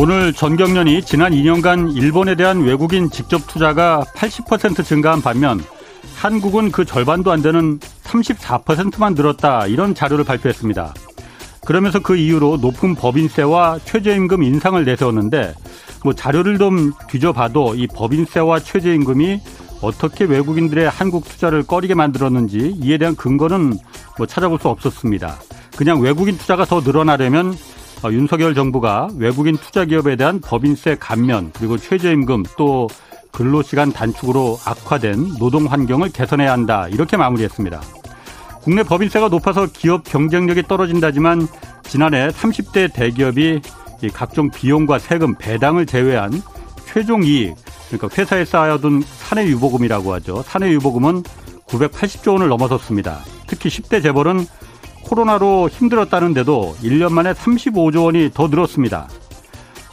오늘 전경련이 지난 2년간 일본에 대한 외국인 직접 투자가 80% 증가한 반면 한국은 그 절반도 안 되는 34%만 늘었다 이런 자료를 발표했습니다. 그러면서 그 이유로 높은 법인세와 최저임금 인상을 내세웠는데 뭐 자료를 좀 뒤져봐도 이 법인세와 최저임금이 어떻게 외국인들의 한국 투자를 꺼리게 만들었는지 이에 대한 근거는 뭐 찾아볼 수 없었습니다. 그냥 외국인 투자가 더 늘어나려면 어, 윤석열 정부가 외국인 투자 기업에 대한 법인세 감면 그리고 최저임금 또 근로시간 단축으로 악화된 노동 환경을 개선해야 한다 이렇게 마무리했습니다. 국내 법인세가 높아서 기업 경쟁력이 떨어진다지만 지난해 30대 대기업이 각종 비용과 세금, 배당을 제외한 최종 이익, 그러니까 회사에 쌓아둔 사내 유보금이라고 하죠. 사내 유보금은 980조 원을 넘어섰습니다. 특히 10대 재벌은 코로나로 힘들었다는데도 1년 만에 35조 원이 더 늘었습니다.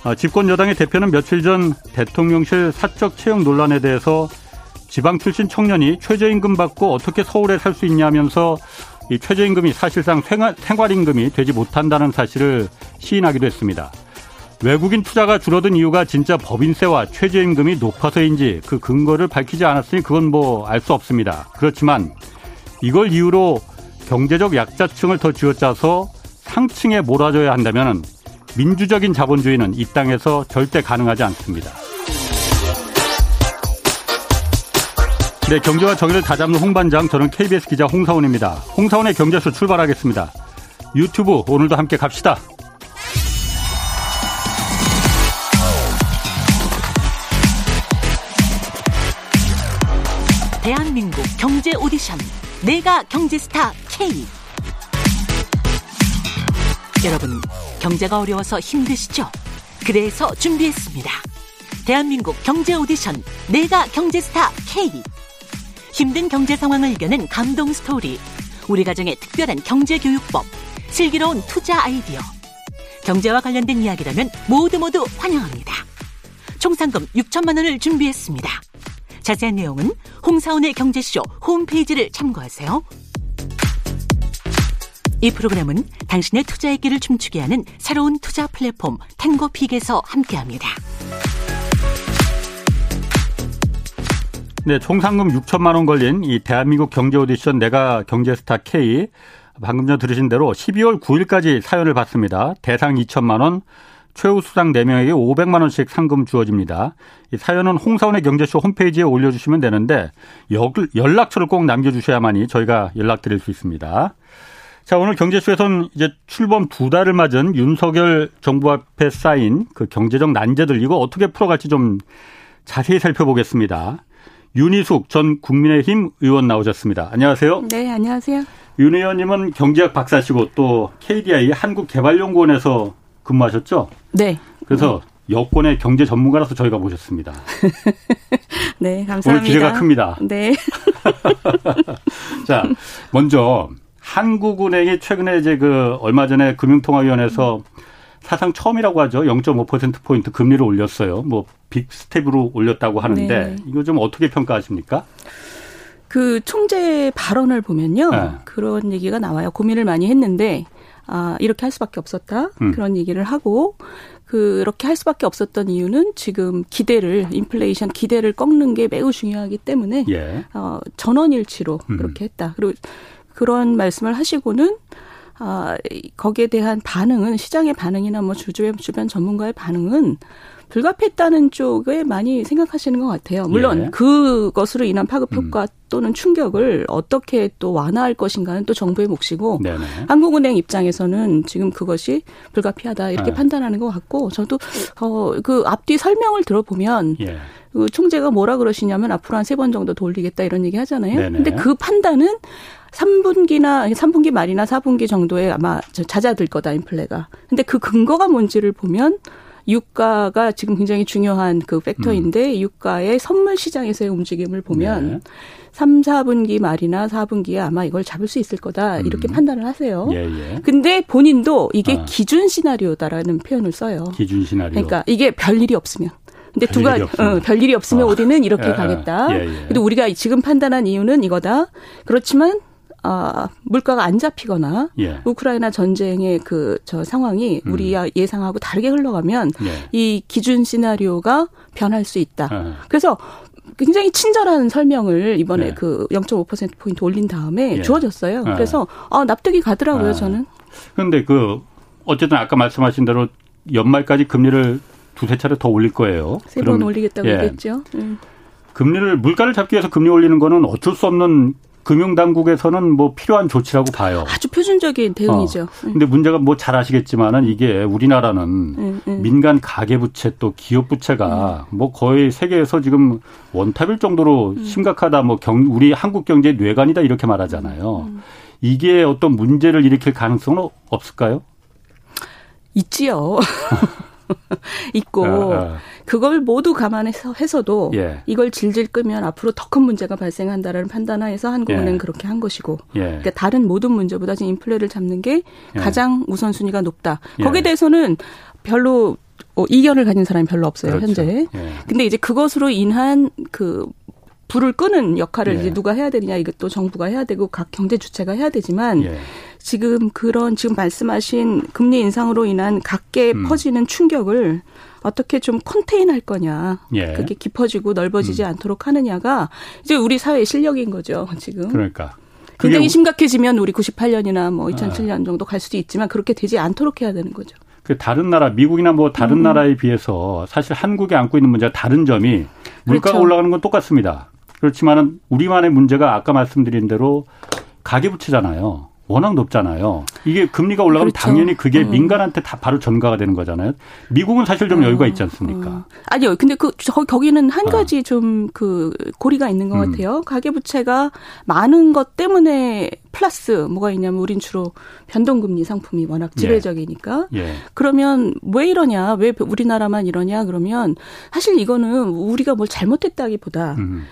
어, 집권 여당의 대표는 며칠 전 대통령실 사적 채용 논란에 대해서 지방 출신 청년이 최저임금 받고 어떻게 서울에 살 수 있냐면서 이 최저임금이 사실상 생활, 임금이 되지 못한다는 사실을 시인하기도 했습니다. 외국인 투자가 줄어든 이유가 진짜 법인세와 최저임금이 높아서인지 그 근거를 밝히지 않았으니 그건 뭐 알 수 없습니다. 그렇지만 이걸 이유로 경제적 약자층을 더 쥐어짜서 상층에 몰아줘야 한다면 민주적인 자본주의는 이 땅에서 절대 가능하지 않습니다. 네, 경제와 정의를 다잡는 홍반장, 저는 KBS 기자 홍사원입니다. 홍사원의 경제쇼 출발하겠습니다. 유튜브 오늘도 함께 갑시다. 대한민국 경제 오디션 내가 경제스타 K 여러분 경제가 어려워서 힘드시죠? 그래서 준비했습니다. 대한민국 경제 오디션 내가 경제스타 K 힘든 경제 상황을 이겨낸 감동 스토리 우리 가정의 특별한 경제 교육법 슬기로운 투자 아이디어 경제와 관련된 이야기라면 모두 모두 환영합니다. 총 상금 6천만 원을 준비했습니다. 자세한 내용은 홍사원의 경제쇼 홈페이지를 참고하세요. 이 프로그램은 당신의 투자의 길을 춤추게 하는 새로운 투자 플랫폼 탱고픽에서 함께합니다. 네, 총 상금 6천만 원 걸린 이 대한민국 경제 오디션 내가 경제스타 K 방금 전 들으신 대로 12월 9일까지 사연을 받습니다. 대상 2천만 원, 최우 수상 4명에게 500만 원씩 상금 주어집니다. 이 사연은 홍사원의 경제쇼 홈페이지에 올려주시면 되는데 연락처를 꼭 남겨주셔야만이 저희가 연락드릴 수 있습니다. 자, 오늘 경제쇼에서는 이제 출범 두 달을 맞은 윤석열 정부 앞에 쌓인 그 경제적 난제들 이거 어떻게 풀어갈지 좀 자세히 살펴보겠습니다. 윤희숙 전 국민의힘 의원 나오셨습니다. 안녕하세요. 네, 안녕하세요. 윤 의원님은 경제학 박사시고 또 KDI 한국개발연구원에서 근무하셨죠? 네. 그래서 여권의 경제 전문가라서 저희가 모셨습니다. 네, 감사합니다. 오늘 기대가 큽니다. 네. 자, 먼저 한국은행이 최근에 이제 그 얼마 전에 금융통화위원회에서 사상 처음이라고 하죠. 0.5% 포인트 금리를 올렸어요. 뭐 big step으로 올렸다고 하는데 네. 이거 좀 어떻게 평가하십니까? 그 총재 발언을 보면요. 네. 그런 얘기가 나와요. 고민을 많이 했는데 아, 이렇게 할 수밖에 없었다. 음. 그런 얘기를 하고 그렇게 할 수밖에 없었던 이유는 지금 기대를 인플레이션 기대를 꺾는 게 매우 중요하기 때문에 예. 어, 전원일치로 음. 그렇게 했다. 그리고 그런 말씀을 하시고는 아, 거기에 대한 반응은 시장의 반응이나 뭐 주주의 주변 전문가의 반응은 불가피했다는 쪽에 많이 생각하시는 것 같아요. 물론 예. 그것으로 인한 파급 효과 음. 또는 충격을 어떻게 또 완화할 것인가는 또 정부의 몫이고 네네. 한국은행 입장에서는 지금 그것이 불가피하다 이렇게 네. 판단하는 것 같고 저도 어그 앞뒤 설명을 들어보면 예. 그 총재가 뭐라 그러시냐면 앞으로 한 세 번 정도 돌리겠다 이런 얘기 하잖아요. 네네. 근데 그 판단은 3분기나 3분기 말이나 4분기 정도에 아마 잦아들 거다 인플레가. 근데 그 근거가 뭔지를 보면 유가가 지금 굉장히 중요한 그 팩터인데 음. 유가의 선물 시장에서의 움직임을 보면 네. 3, 4분기 말이나 4분기에 아마 이걸 잡을 수 있을 거다 이렇게 음. 판단을 하세요. 예, 예. 근데 본인도 이게 아. 기준 시나리오다라는 표현을 써요. 기준 시나리오. 그러니까 이게 별 일이 없으면 근데 두 가지 어, 별 일이 없으면 어. 우리는 이렇게 예, 가겠다. 예, 예. 근데 우리가 지금 판단한 이유는 이거다. 그렇지만 아, 물가가 안 잡히거나 예. 우크라이나 전쟁의 그 저 상황이 음. 우리 예상하고 다르게 흘러가면 예. 이 기준 시나리오가 변할 수 있다. 예. 그래서 굉장히 친절한 설명을 이번에 네. 그0.5% 포인트 올린 다음에 예. 주어졌어요. 네. 그래서 아, 납득이 가더라고요, 아. 저는. 그런데 그 어쨌든 아까 말씀하신 대로 연말까지 금리를 두세 차례 더 올릴 거예요. 세 번 올리겠다고 예. 했죠. 음. 금리를 물가를 잡기 위해서 금리 올리는 거는 어쩔 수 없는 금융당국에서는 뭐 필요한 조치라고 봐요. 아주 표준적인 대응이죠. 어. 근데 문제가 뭐 잘 아시겠지만은 이게 우리나라는 음, 음. 민간 가계부채 또 기업부채가 음. 뭐 거의 세계에서 지금 원탑일 정도로 음. 심각하다 뭐 경, 우리 한국 경제의 뇌관이다 이렇게 말하잖아요. 음. 이게 어떤 문제를 일으킬 가능성은 없을까요? 있지요. 있고 아, 아. 그걸 모두 감안해서 해서도 예. 이걸 질질 끄면 앞으로 더 큰 문제가 발생한다라는 판단하에서 한국은행 예. 그렇게 한 것이고 예. 그러니까 다른 모든 문제보다 지금 인플레를 잡는 게 예. 가장 우선순위가 높다. 예. 거기에 대해서는 별로 어, 이견을 가진 사람이 별로 없어요 그렇죠. 현재. 예. 근데 이제 그것으로 인한 그 불을 끄는 역할을 이제 누가 해야 되느냐 이것도 정부가 해야 되고 각 경제 주체가 해야 되지만 지금 그런 지금 말씀하신 금리 인상으로 인한 각계 음. 퍼지는 충격을 어떻게 좀 컨테인할 거냐. 예. 그게 깊어지고 넓어지지 음. 않도록 하느냐가 이제 우리 사회의 실력인 거죠, 지금. 그러니까. 굉장히 심각해지면 우리 98년이나 뭐 2007년 아. 정도 갈 수도 있지만 그렇게 되지 않도록 해야 되는 거죠. 그 다른 나라, 미국이나 뭐 다른 음. 나라에 비해서 사실 한국이 안고 있는 문제가 다른 점이 물가가 그렇죠. 올라가는 건 똑같습니다. 그렇지만은 우리만의 문제가 아까 말씀드린 대로 가계 부채잖아요. 워낙 높잖아요. 이게 금리가 올라가면 그렇죠. 당연히 그게 음. 민간한테 다 바로 전가가 되는 거잖아요. 미국은 사실 좀 어, 여유가 있지 않습니까? 어. 아니요. 근데 그 거기는 한 어. 가지 어. 좀그 고리가 있는 것 음. 같아요. 가계 부채가 많은 것 때문에 플러스 뭐가 있냐면 우린 주로 변동금리 상품이 워낙 예. 지배적이니까 예. 예. 그러면 왜 이러냐 왜 우리나라만 이러냐 그러면 사실 이거는 우리가 뭘 잘못했다기보다 음.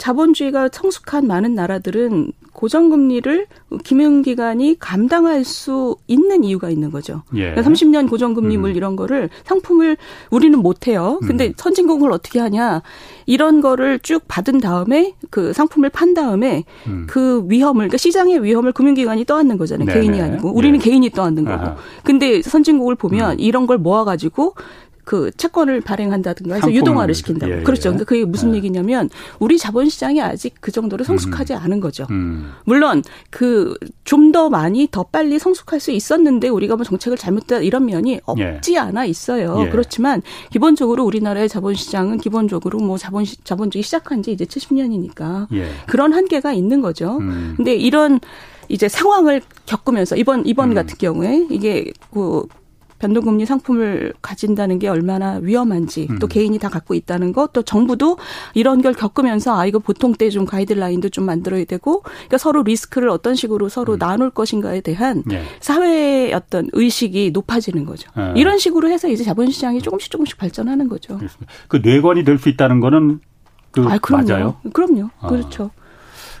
자본주의가 성숙한 많은 나라들은 고정금리를 금융기관이 감당할 수 있는 이유가 있는 거죠. 예. 그러니까 30년 고정금리물 음. 이런 거를 상품을 우리는 못 해요. 근데 음. 선진국을 어떻게 하냐? 이런 거를 쭉 받은 다음에 그 상품을 판 다음에 음. 그 위험을 그러니까 시장의 위험을 금융기관이 떠안는 거잖아요. 네네. 개인이 아니고 우리는 예. 개인이 떠안는 거고. 아하. 근데 선진국을 보면 음. 이런 걸 모아 가지고 그 채권을 발행한다든가 해서 유동화를 시킨다고. 예, 그렇죠. 예. 그러니까 그게 무슨 예. 얘기냐면 우리 자본시장이 아직 그 정도로 성숙하지 음. 않은 거죠. 음. 물론 그 좀 더 많이 더 빨리 성숙할 수 있었는데 우리가 뭐 정책을 잘못했다 이런 면이 없지 예. 않아 있어요. 예. 그렇지만 기본적으로 우리나라의 자본시장은 기본적으로 뭐 자본 자본주의 시작한 지 이제 70년이니까 예. 그런 한계가 있는 거죠. 음. 근데 이런 이제 상황을 겪으면서 이번 이번 음. 같은 경우에 이게 그 변동금리 상품을 가진다는 게 얼마나 위험한지 또 음. 개인이 다 갖고 있다는 것 또 정부도 이런 걸 겪으면서 아 이거 보통 때 좀 가이드라인도 좀 만들어야 되고 그러니까 서로 리스크를 어떤 식으로 서로 음. 나눌 것인가에 대한 네. 사회의 어떤 의식이 높아지는 거죠. 네. 이런 식으로 해서 이제 자본시장이 조금씩 조금씩 발전하는 거죠. 그 뇌관이 될 수 있다는 거는 그 아, 그럼요. 맞아요. 그럼요. 아. 그렇죠.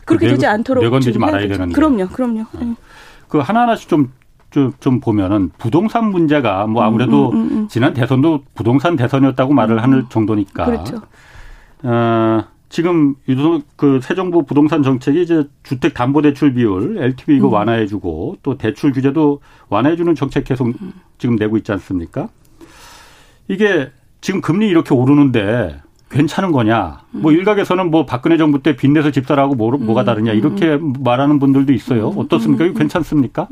그렇게 뇌, 되지 않도록 뇌관 되지 말아야 되는 그럼요. 그럼요. 아. 그 하나하나씩 좀 좀, 좀 보면은 부동산 문제가 뭐 아무래도 음, 음, 음, 음. 지난 대선도 부동산 대선이었다고 말을 음, 하는 정도니까. 그렇죠. 어, 지금 그새 정부 부동산 정책이 이제 주택 담보 대출 비율 LTV 이거 완화해 주고 또 대출 규제도 완화해 주는 정책 계속 지금 내고 있지 않습니까? 이게 지금 금리 이렇게 오르는데 괜찮은 거냐? 뭐 일각에서는 뭐 박근혜 정부 때 빚내서 집사라고 뭐, 뭐가 다르냐 이렇게 말하는 분들도 있어요. 어떻습니까? 이거 괜찮습니까?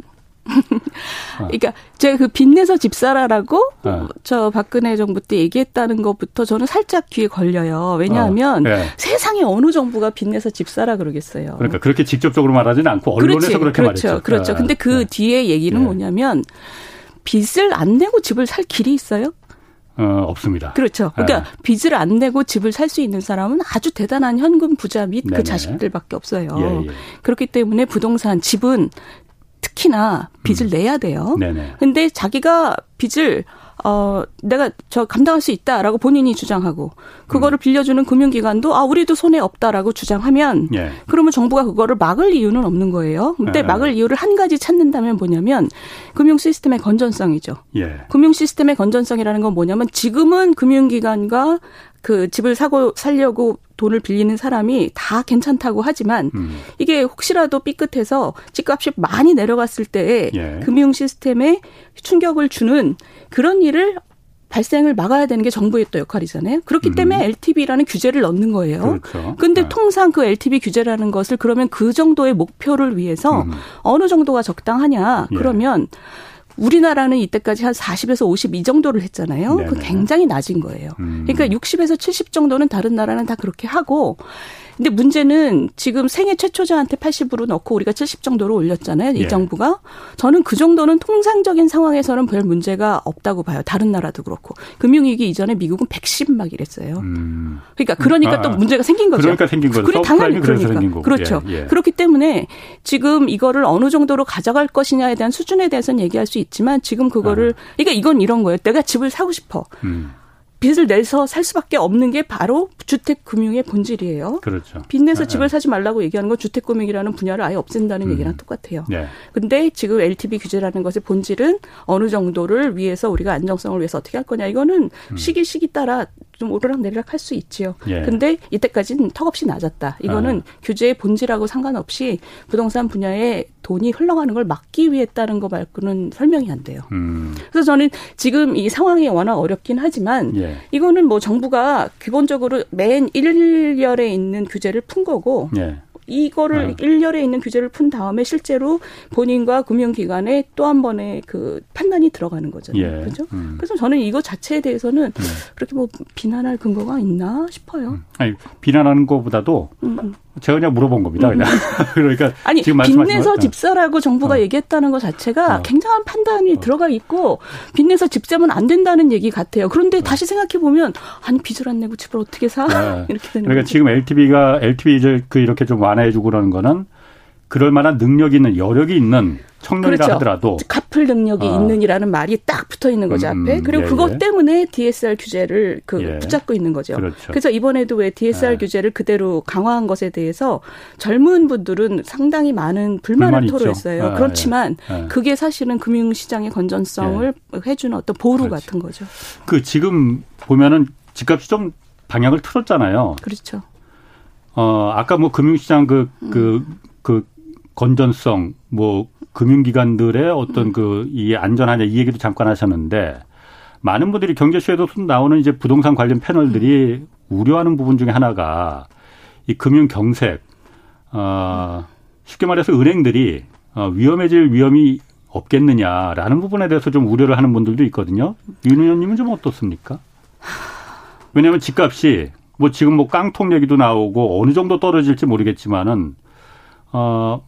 그러니까 제가 그 빚내서 집 사라라고 네. 저 박근혜 정부 때 얘기했다는 것부터 저는 살짝 귀에 걸려요. 왜냐하면 어, 네. 세상에 어느 정부가 빚내서 집 사라 그러겠어요. 그러니까 그렇게 직접적으로 말하지는 않고 언론에서 그렇지, 그렇게 그렇죠, 말했죠. 그렇죠. 근데 그 네. 뒤에 얘기는 네. 뭐냐면 빚을 안 내고 집을 살 길이 있어요? 어, 없습니다. 그렇죠. 그러니까 네. 빚을 안 내고 집을 살 수 있는 사람은 아주 대단한 현금 부자 및 그 자식들밖에 없어요. 예, 예. 그렇기 때문에 부동산 집은 특히나 빚을 음. 내야 돼요. 네네. 근데 자기가 빚을 어 내가 저 감당할 수 있다라고 본인이 주장하고 그거를 음. 빌려주는 금융기관도 아 우리도 손해 없다라고 주장하면 예. 그러면 정부가 그거를 막을 이유는 없는 거예요. 근데 예. 막을 이유를 한 가지 찾는다면 뭐냐면 금융 시스템의 건전성이죠. 예. 금융 시스템의 건전성이라는 건 뭐냐면 지금은 금융기관과 그 집을 사고 살려고 돈을 빌리는 사람이 다 괜찮다고 하지만 음. 이게 혹시라도 삐끗해서 집값이 많이 내려갔을 때 예. 금융 시스템에 충격을 주는 그런 일을 발생을 막아야 되는 게 정부의 또 역할이잖아요. 그렇기 음. 때문에 LTV라는 규제를 넣는 거예요. 그렇죠. 근데 네. 통상 그 LTV 규제라는 것을 그러면 그 정도의 목표를 위해서 음. 어느 정도가 적당하냐? 예. 그러면 우리나라는 이때까지 한 40에서 50 이 정도를 했잖아요. 그 굉장히 낮은 거예요. 음. 그러니까 60에서 70 정도는 다른 나라는 다 그렇게 하고 근데 문제는 지금 생애 최초자한테 80으로 넣고 우리가 70 정도로 올렸잖아요. 이 예. 정부가. 저는 그 정도는 통상적인 상황에서는 별 문제가 없다고 봐요. 다른 나라도 그렇고. 금융위기 이전에 미국은 110막 이랬어요. 음. 그러니까 그러니까 아, 또 문제가 생긴 거죠. 그러니까 생긴 거죠. 그래, 당연히 그러니까. 그렇죠. 예, 예. 그렇기 때문에 지금 이거를 어느 정도로 가져갈 것이냐에 대한 수준에 대해서는 얘기할 수 있지만 지금 그거를 아. 그러니까 이건 이런 거예요. 내가 집을 사고 싶어. 음. 빚을 내서 살 수밖에 없는 게 바로 주택 금융의 본질이에요. 그렇죠. 빚 내서 네. 집을 사지 말라고 얘기하는 건 주택 금융이라는 분야를 아예 없앤다는 음. 얘기랑 똑같아요. 네. 근데 지금 LTV 규제라는 것의 본질은 어느 정도를 위해서 우리가 안정성을 위해서 어떻게 할 거냐 이거는 음. 시기 시기 따라 좀 오르락 내리락 할 수 있지요. 예. 근데 이때까지는 턱없이 낮았다. 이거는 아. 규제의 본질하고 상관없이 부동산 분야에 돈이 흘러가는 걸 막기 위해 따른 거 말고는 설명이 안 돼요. 음. 그래서 저는 지금 이 상황이 워낙 어렵긴 하지만 예. 이거는 뭐 정부가 기본적으로 맨 1열에 있는 규제를 푼 거고 예. 이거를 네. 일렬에 있는 규제를 푼 다음에 실제로 본인과 금융기관에 또 한 번의 그 판단이 들어가는 거잖아요. 예. 그죠? 음. 그래서 저는 이거 자체에 대해서는 음. 그렇게 뭐 비난할 근거가 있나 싶어요. 음. 아니, 비난하는 것보다도 음, 음. 제가 그냥 물어본 겁니다. 그냥. 그러니까 아니 지금 빚내서 것, 집사라고 정부가 어. 얘기했다는 것 자체가 어. 굉장한 판단이 어. 들어가 있고 빚내서 집 사면 안 된다는 얘기 같아요. 그런데 어. 다시 생각해 보면 아니 빚을 안 내고 집을 어떻게 사 네. 이렇게 되는 그러니까 거죠. 지금 LTV가 LTV 그 이렇게 좀 완화 해주고 그러는 거는 그럴 만한 능력이 있는 여력이 있는 청년이라 그렇죠. 하더라도 갚을 능력이 어. 있는이라는 말이 딱 붙어 있는 거죠 음, 앞에 그리고 예, 그것 예. 때문에 DSR 규제를 그 예. 붙잡고 있는 거죠. 그렇죠. 그래서 이번에도 왜 DSR 예. 규제를 그대로 강화한 것에 대해서 젊은 분들은 상당히 많은 불만을 토로했어요. 아, 그렇지만 예. 그게 사실은 금융시장의 건전성을 해주는 어떤 보루 그렇지. 같은 거죠. 그 지금 보면은 집값이 좀 방향을 틀었잖아요. 그렇죠. 어 아까 뭐 금융시장 그그 그, 음. 그 건전성 뭐 금융기관들의 어떤 그 이 안전하냐 이 얘기도 잠깐 하셨는데 많은 분들이 경제쇼에도 나오는 이제 부동산 관련 패널들이 우려하는 부분 중에 하나가 이 금융 경색 어 쉽게 말해서 은행들이 어 위험해질 위험이 없겠느냐라는 부분에 대해서 좀 우려를 하는 분들도 있거든요. 윤 의원님은 좀 어떻습니까? 왜냐하면 집값이 뭐 지금 뭐 깡통 얘기도 나오고 어느 정도 떨어질지 모르겠지만은 어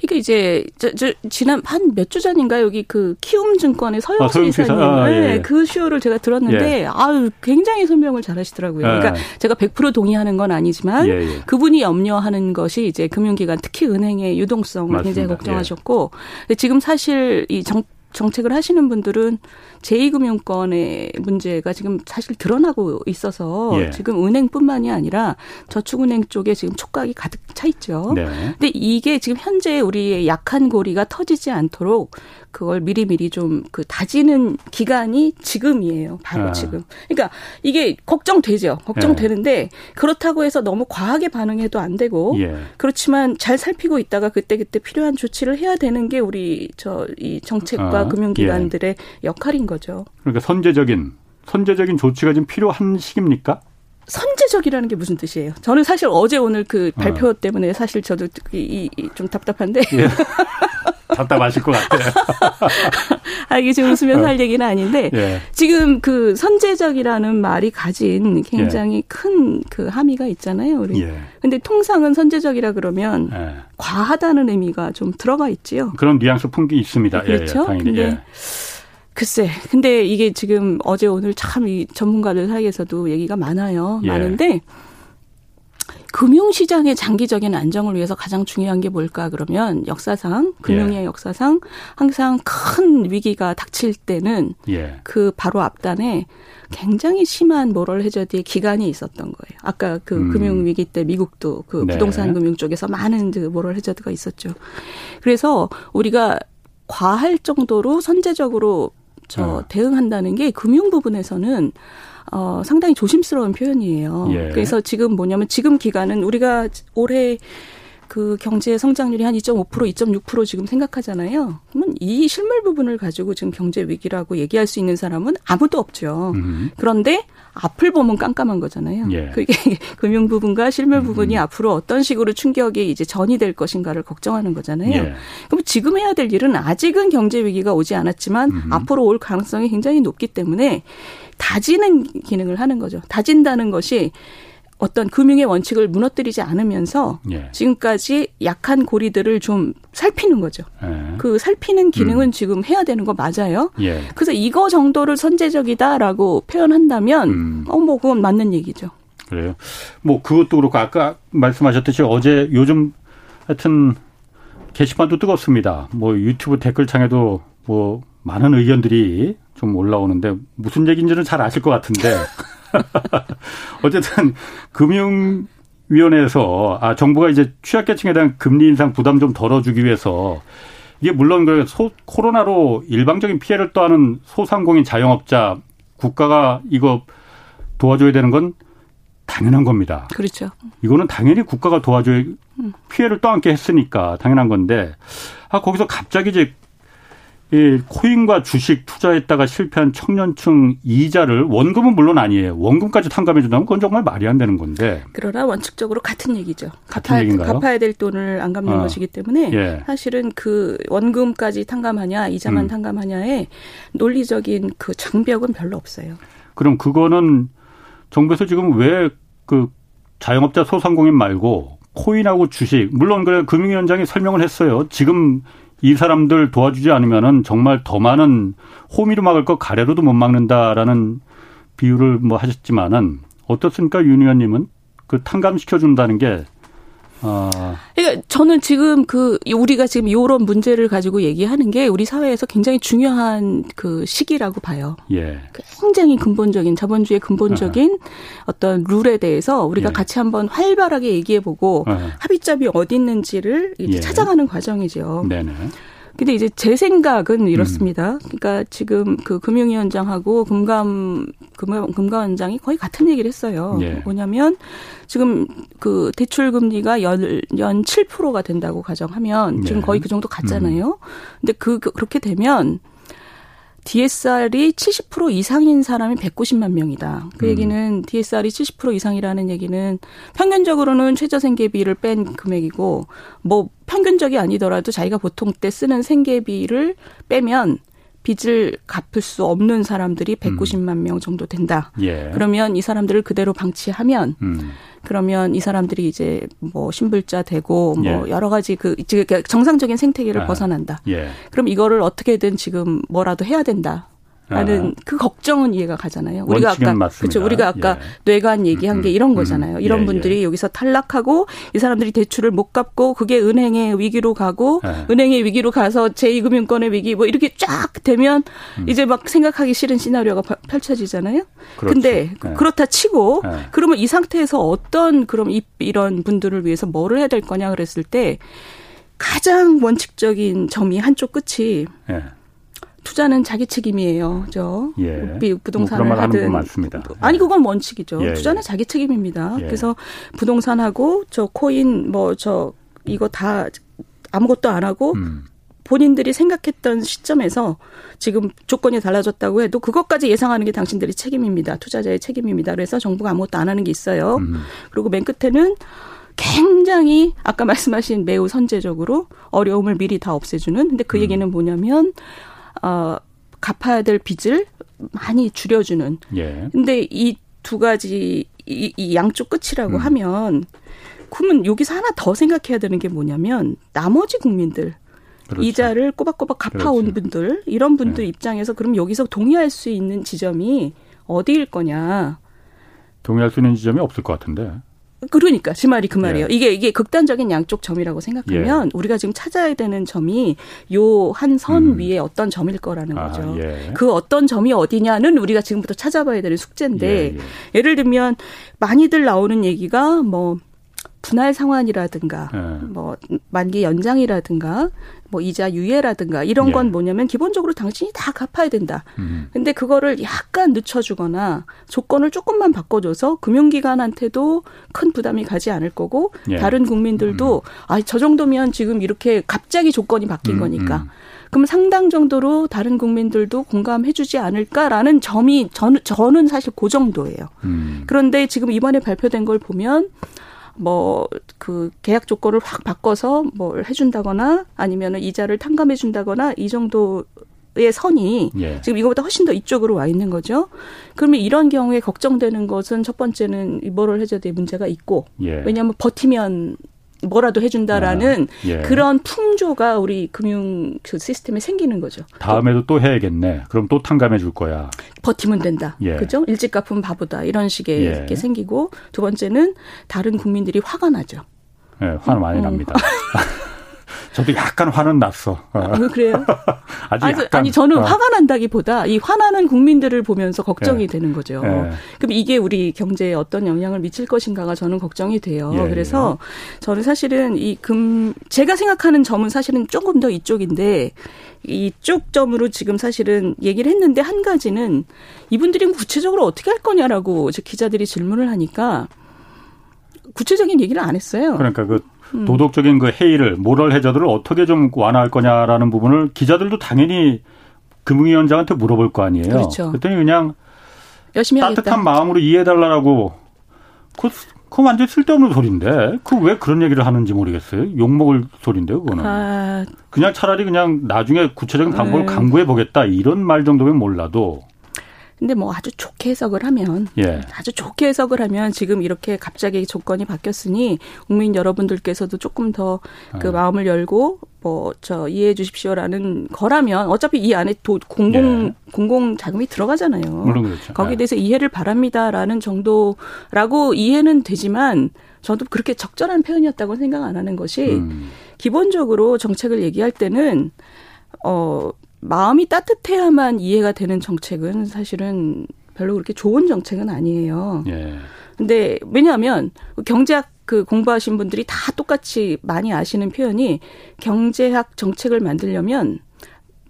그러니까 이제 저, 저 지난 한 몇 주 전인가 여기 그 키움 증권의 서영수 아, 이사님 아, 예, 예. 그 쇼를 제가 들었는데 예. 아유 굉장히 설명을 잘하시더라고요. 그러니까 예. 제가 100% 동의하는 건 아니지만 예, 예. 그분이 염려하는 것이 이제 금융기관 특히 은행의 유동성을 맞습니다. 굉장히 걱정하셨고 근데 지금 사실 이 정, 정책을 하시는 분들은 제2금융권의 문제가 지금 사실 드러나고 있어서 예. 지금 은행뿐만이 아니라 저축은행 쪽에 지금 촉각이 가득 차 있죠. 네. 근데 이게 지금 현재 우리의 약한 고리가 터지지 않도록 그걸 미리미리 좀 그 다지는 기간이 지금이에요. 바로 아. 지금. 그러니까 이게 걱정되죠. 걱정되는데 예. 그렇다고 해서 너무 과하게 반응해도 안 되고 예. 그렇지만 잘 살피고 있다가 그때 그때 필요한 조치를 해야 되는 게 우리 저 이 정책과 아. 금융기관들의 예. 역할인 거죠. 그러니까 선제적인 선제적인 조치가 좀 필요한 시기입니까? 선제적이라는 게 무슨 뜻이에요? 저는 사실 어제 오늘 그 발표 어. 때문에 사실 저도 이, 이, 좀 답답한데. 예. 답답하실 것 같아요. 아, 이게 지금 웃으면서 할 얘기는 아닌데, 예. 지금 그 선제적이라는 말이 가진 굉장히 예. 큰그 함의가 있잖아요, 우리. 예. 근데 통상은 선제적이라 그러면 예. 과하다는 의미가 좀 들어가 있지요. 그런 뉘앙스 풍기 있습니다. 예, 예, 그렇죠. 근데 글쎄, 근데 이게 지금 어제 오늘 참 이 전문가들 사이에서도 얘기가 많아요. 많은데, 금융시장의 장기적인 안정을 위해서 가장 중요한 게 뭘까 그러면 역사상 금융의 예. 역사상 항상 큰 위기가 닥칠 때는 예. 그 바로 앞단에 굉장히 심한 모럴 해저드의 기간이 있었던 거예요. 아까 그 음. 금융 위기 때 미국도 그 네. 부동산 금융 쪽에서 많은 그 모럴 해저드가 있었죠. 그래서 우리가 과할 정도로 선제적으로 저 어. 대응한다는 게 금융 부분에서는 어, 상당히 조심스러운 표현이에요. 예. 그래서 지금 뭐냐면 지금 기간은 우리가 올해 그 경제 성장률이 한 2.5% 2.6% 지금 생각하잖아요. 그러면 이 실물 부분을 가지고 지금 경제 위기라고 얘기할 수 있는 사람은 아무도 없죠. 음. 그런데 앞을 보면 깜깜한 거잖아요. 예. 그게 금융 부분과 실물 부분이 음. 앞으로 어떤 식으로 충격이 이제 전이 될 것인가를 걱정하는 거잖아요. 예. 그럼 지금 해야 될 일은 아직은 경제 위기가 오지 않았지만 음. 앞으로 올 가능성이 굉장히 높기 때문에 다지는 기능을 하는 거죠. 다진다는 것이 어떤 금융의 원칙을 무너뜨리지 않으면서 예. 지금까지 약한 고리들을 좀 살피는 거죠. 예. 그 살피는 기능은 음. 지금 해야 되는 거 맞아요. 예. 그래서 이거 정도를 선제적이다라고 표현한다면 음. 어뭐 그건 맞는 얘기죠. 그래요. 뭐 그것도 그렇고 아까 말씀하셨듯이 어제 요즘 하여튼 게시판도 뜨겁습니다. 뭐 유튜브 댓글창에도 뭐 많은 의견들이 좀 올라오는데 무슨 얘기인지는 잘 아실 것 같은데 어쨌든 금융 위원회에서 아 정부가 이제 취약계층에 대한 금리 인상 부담 좀 덜어주기 위해서 이게 물론 그 소, 코로나로 일방적인 피해를 떠하는 소상공인 자영업자 국가가 이거 도와줘야 되는 건 당연한 겁니다. 그렇죠. 이거는 당연히 국가가 도와줘야 피해를 떠안게 했으니까 당연한 건데 아 거기서 갑자기 이제 이 코인과 주식 투자했다가 실패한 청년층 이자를 원금은 물론 아니에요. 원금까지 탕감해 준다면 그건 정말 말이 안 되는 건데. 그러나 원칙적으로 같은 얘기죠. 같은 갚아, 얘기인가요? 갚아야 될 돈을 안 갚는 어. 것이기 때문에 예. 사실은 그 원금까지 탕감하냐 이자만 음. 탕감하냐에 논리적인 그 장벽은 별로 없어요. 그럼 그거는 정부에서 지금 왜 그 자영업자 소상공인 말고 코인하고 주식 물론 그래 금융위원장이 설명을 했어요. 지금 이 사람들 도와주지 않으면은 정말 더 많은 호미로 막을 것 가래로도 못 막는다라는 비유를 뭐 하셨지만은 어떻습니까 윤 의원님은? 그 탕감시켜 준다는 게 어. 그러니까 저는 지금 그 우리가 지금 이런 문제를 가지고 얘기하는 게 우리 사회에서 굉장히 중요한 그 시기라고 봐요. 예. 굉장히 근본적인 자본주의 근본적인 어 어떤 룰에 대해서 우리가 예. 같이 한번 활발하게 얘기해보고 어 합의점이 어디 있는지를 예. 찾아가는 과정이죠. 네네. 근데 이제 제 생각은 이렇습니다. 음. 그러니까 지금 그 금융위원장하고 금감 금감 금감원장이 거의 같은 얘기를 했어요. 예. 뭐냐면 지금 그 대출 금리가 연, 연 7%가 된다고 가정하면 지금 네. 거의 그 정도 갔잖아요. 음. 근데 그, 그 그렇게 되면 DSR이 70% 이상인 사람이 190만 명이다. 그 음. 얘기는 DSR이 70% 이상이라는 얘기는 평균적으로는 최저 생계비를 뺀 금액이고 뭐 평균적이 아니더라도 자기가 보통 때 쓰는 생계비를 빼면 빚을 갚을 수 없는 사람들이 190만 음. 명 정도 된다. 예. 그러면 이 사람들을 그대로 방치하면 음. 그러면 이 사람들이 이제 뭐 신불자 되고 뭐 예. 여러 가지 그 정상적인 생태계를 아. 벗어난다. 예. 그럼 이거를 어떻게든 지금 뭐라도 해야 된다. 라는 아. 그 걱정은 이해가 가잖아요. 우리가 아까 그렇죠. 우리가 아까 예. 뇌관 얘기한 게 음, 이런 음, 거잖아요. 이런 예, 분들이 예. 여기서 탈락하고 이 사람들이 대출을 못 갚고 그게 은행의 위기로 가고 예. 은행의 위기로 가서 제2금융권의 위기 뭐 이렇게 쫙 되면 음. 이제 막 생각하기 싫은 시나리오가 펼쳐지잖아요. 그렇죠. 근데 예. 그렇다 치고 예. 그러면 이 상태에서 어떤 그럼 이, 이런 분들을 위해서 뭐를 해야 될 거냐 그랬을 때 가장 원칙적인 점이 한쪽 끝이 투자는 자기 책임이에요. 저 예. 부동산을 뭐 하든 많습니다. 아니 그건 원칙이죠. 예, 투자는 예. 자기 책임입니다. 예. 그래서 부동산하고 저 코인 뭐 저 이거 다 아무것도 안 하고 음. 본인들이 생각했던 시점에서 지금 조건이 달라졌다고 해도 그것까지 예상하는 게 당신들의 책임입니다. 투자자의 책임입니다. 그래서 정부가 아무것도 안 하는 게 있어요. 음. 그리고 맨 끝에는 굉장히 아까 말씀하신 매우 선제적으로 어려움을 미리 다 없애주는 근데 그 음. 얘기는 뭐냐면 어, 갚아야 될 빚을 많이 줄여주는. 예. 근데 이 두 가지 이, 이 양쪽 끝이라고 음. 하면 그러면 여기서 하나 더 생각해야 되는 게 뭐냐면 나머지 국민들 그렇죠. 이자를 꼬박꼬박 갚아온 그렇죠. 분들 이런 분들 네. 입장에서 그럼 여기서 동의할 수 있는 지점이 어디일 거냐? 동의할 수 있는 지점이 없을 것 같은데. 그러니까 제 말이 그 말이에요. 예. 이게 이게 극단적인 양쪽 점이라고 생각하면 예. 우리가 지금 찾아야 되는 점이 요 한 선 음. 위에 어떤 점일 거라는 아, 거죠. 예. 그 어떤 점이 어디냐는 우리가 지금부터 찾아봐야 되는 숙제인데 예, 예. 예를 들면 많이들 나오는 얘기가 뭐 분할 상환이라든가 네. 뭐 만기 연장이라든가 뭐 이자 유예라든가 이런 건 예. 뭐냐면 기본적으로 당신이 다 갚아야 된다. 음. 근데 그거를 약간 늦춰주거나 조건을 조금만 바꿔줘서 금융기관한테도 큰 부담이 가지 않을 거고 예. 다른 국민들도 음. 아저 정도면 지금 이렇게 갑자기 조건이 바뀐 음, 거니까. 음. 그럼 상당 정도로 다른 국민들도 공감해주지 않을까라는 점이 저는 저는 사실 그 정도예요. 음. 그런데 지금 이번에 발표된 걸 보면 뭐 그 계약 조건을 확 바꿔서 뭘 해준다거나 아니면은 이자를 탕감해 준다거나 이 정도 의 선이 예. 지금 이거보다 훨씬 더 이쪽으로 와 있는 거죠. 그러면 이런 경우에 걱정되는 것은 첫 번째는 이모럴 해저드의 문제가 있고 예. 왜냐하면 버티면 뭐라도 해준다라는 아, 예. 그런 풍조가 우리 금융 그 시스템에 생기는 거죠. 다음에도 또 해야겠네. 그럼 또 탕감해 줄 거야. 버티면 된다. 예. 그죠? 일찍 갚으면 바보다. 이런 식의 예. 게 생기고 두 번째는 다른 국민들이 화가 나죠. 예, 화 많이 어. 납니다. 저도 약간 화는 났어. 아, 그래요? 아주 아니, 약간, 아니 저는 어. 화가 난다기보다 이 화나는 국민들을 보면서 걱정이 예. 되는 거죠. 예. 그럼 이게 우리 경제에 어떤 영향을 미칠 것인가가 저는 걱정이 돼요. 예. 그래서 저는 사실은 이 금 제가 생각하는 점은 사실은 조금 더 이쪽인데 이쪽 점으로 지금 사실은 얘기를 했는데 한 가지는 이분들이 구체적으로 어떻게 할 거냐라고 기자들이 질문을 하니까 구체적인 얘기를 안 했어요. 그러니까 그 음. 도덕적인 그 해이를 모럴 해저드를 어떻게 좀 완화할 거냐라는 부분을 기자들도 당연히 금융위원장한테 물어볼 거 아니에요. 그렇죠. 그랬더니 그냥 열심히 따뜻한 하겠다. 마음으로 이해해달라고 그, 그 완전 쓸데없는 소리인데 그 왜 그런 얘기를 하는지 모르겠어요. 욕먹을 소리인데 그거는. 아... 그냥 차라리 그냥 나중에 구체적인 방법을 네. 강구해 보겠다 이런 말 정도면 몰라도 근데 뭐 아주 좋게 해석을 하면 예. 아주 좋게 해석을 하면 지금 이렇게 갑자기 조건이 바뀌었으니 국민 여러분들께서도 조금 더그 아. 마음을 열고 뭐 저 이해해 주십시오라는 거라면 어차피 이 안에 도, 공공 예. 공공 자금이 들어가잖아요. 물론 그렇죠. 거기에 예. 대해서 이해를 바랍니다라는 정도라고 이해는 되지만 저도 그렇게 적절한 표현이었다고 생각 안 하는 것이 음. 기본적으로 정책을 얘기할 때는 어 마음이 따뜻해야만 이해가 되는 정책은 사실은 별로 그렇게 좋은 정책은 아니에요. 예. 근데 왜냐하면 경제학 그 공부하신 분들이 다 똑같이 많이 아시는 표현이 경제학 정책을 만들려면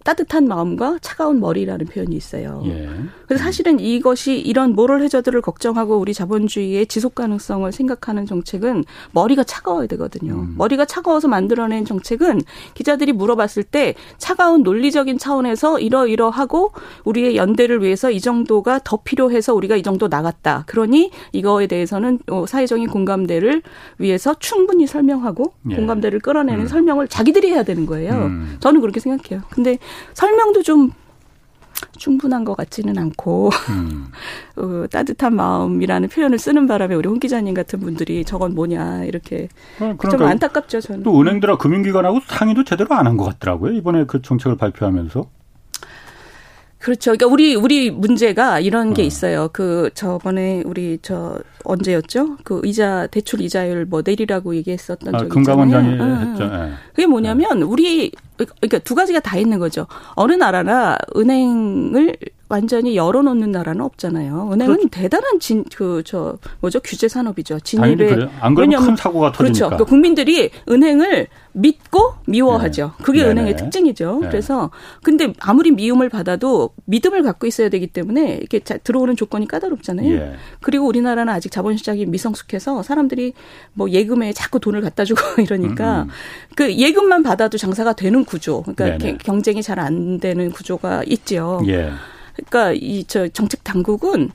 따뜻한 마음과 차가운 머리라는 표현이 있어요. 예. 그래서 사실은 이것이 이런 모럴 해저들을 걱정하고 우리 자본주의의 지속 가능성을 생각하는 정책은 머리가 차가워야 되거든요. 음. 머리가 차가워서 만들어낸 정책은 기자들이 물어봤을 때 차가운 논리적인 차원에서 이러이러하고 우리의 연대를 위해서 이 정도가 더 필요해서 우리가 이 정도 나갔다. 그러니 이거에 대해서는 어, 사회적인 공감대를 위해서 충분히 설명하고 예. 공감대를 끌어내는 음. 설명을 자기들이 해야 되는 거예요. 음. 저는 그렇게 생각해요. 근데 설명도 좀 충분한 것 같지는 않고 음. 어, 따뜻한 마음이라는 표현을 쓰는 바람에 우리 홍 기자님 같은 분들이 저건 뭐냐 이렇게 어, 그러니까 좀 안타깝죠 저는. 또 은행들하고 금융기관하고 상의도 제대로 안 한 것 같더라고요 이번에 그 정책을 발표하면서. 그렇죠. 그러니까 우리 우리 문제가 이런 게 어. 있어요. 그 저번에 우리 저 언제였죠? 그 이자 대출 이자율 뭐 내리라고 얘기했었던 아, 적이 금감원장이 있잖아요. 했죠. 네. 그게 뭐냐면 우리 그러니까 두 가지가 다 있는 거죠. 어느 나라나 은행을 완전히 열어놓는 나라는 없잖아요. 은행은 그렇죠. 대단한 진 그 저 뭐죠 규제 산업이죠. 진입에 안 그러면 큰 사고가 터지니까. 그렇죠. 그러니까 국민들이 은행을 믿고 미워하죠. 네. 그게 네 은행의 특징이죠. 네. 그래서 근데 아무리 미움을 받아도 믿음을 갖고 있어야 되기 때문에 이렇게 들어오는 조건이 까다롭잖아요. 예. 그리고 우리나라는 아직 자본 시장이 미성숙해서 사람들이 뭐 예금에 자꾸 돈을 갖다 주고 이러니까 음, 음. 그 예금만 받아도 장사가 되는 구조. 그러니까 네네. 경쟁이 잘 안 되는 구조가 있죠. 예. 그러니까 이 저 정책 당국은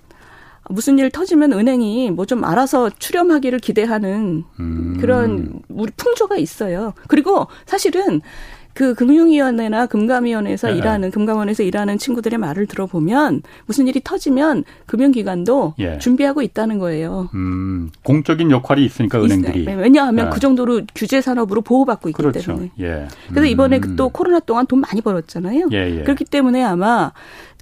무슨 일 터지면 은행이 뭐 좀 알아서 출렴하기를 기대하는 음. 그런 우리 풍조가 있어요. 그리고 사실은 그 금융위원회나 금감위원회에서 네. 일하는 금감원에서 일하는 친구들의 말을 들어보면 무슨 일이 터지면 금융기관도 예. 준비하고 있다는 거예요. 음, 공적인 역할이 있으니까 은행들이. 네, 왜냐하면 네. 그 정도로 규제 산업으로 보호받고 있기 그렇죠. 때문에. 예. 그래서 이번에 음. 또 코로나 동안 돈 많이 벌었잖아요. 예, 예. 그렇기 때문에 아마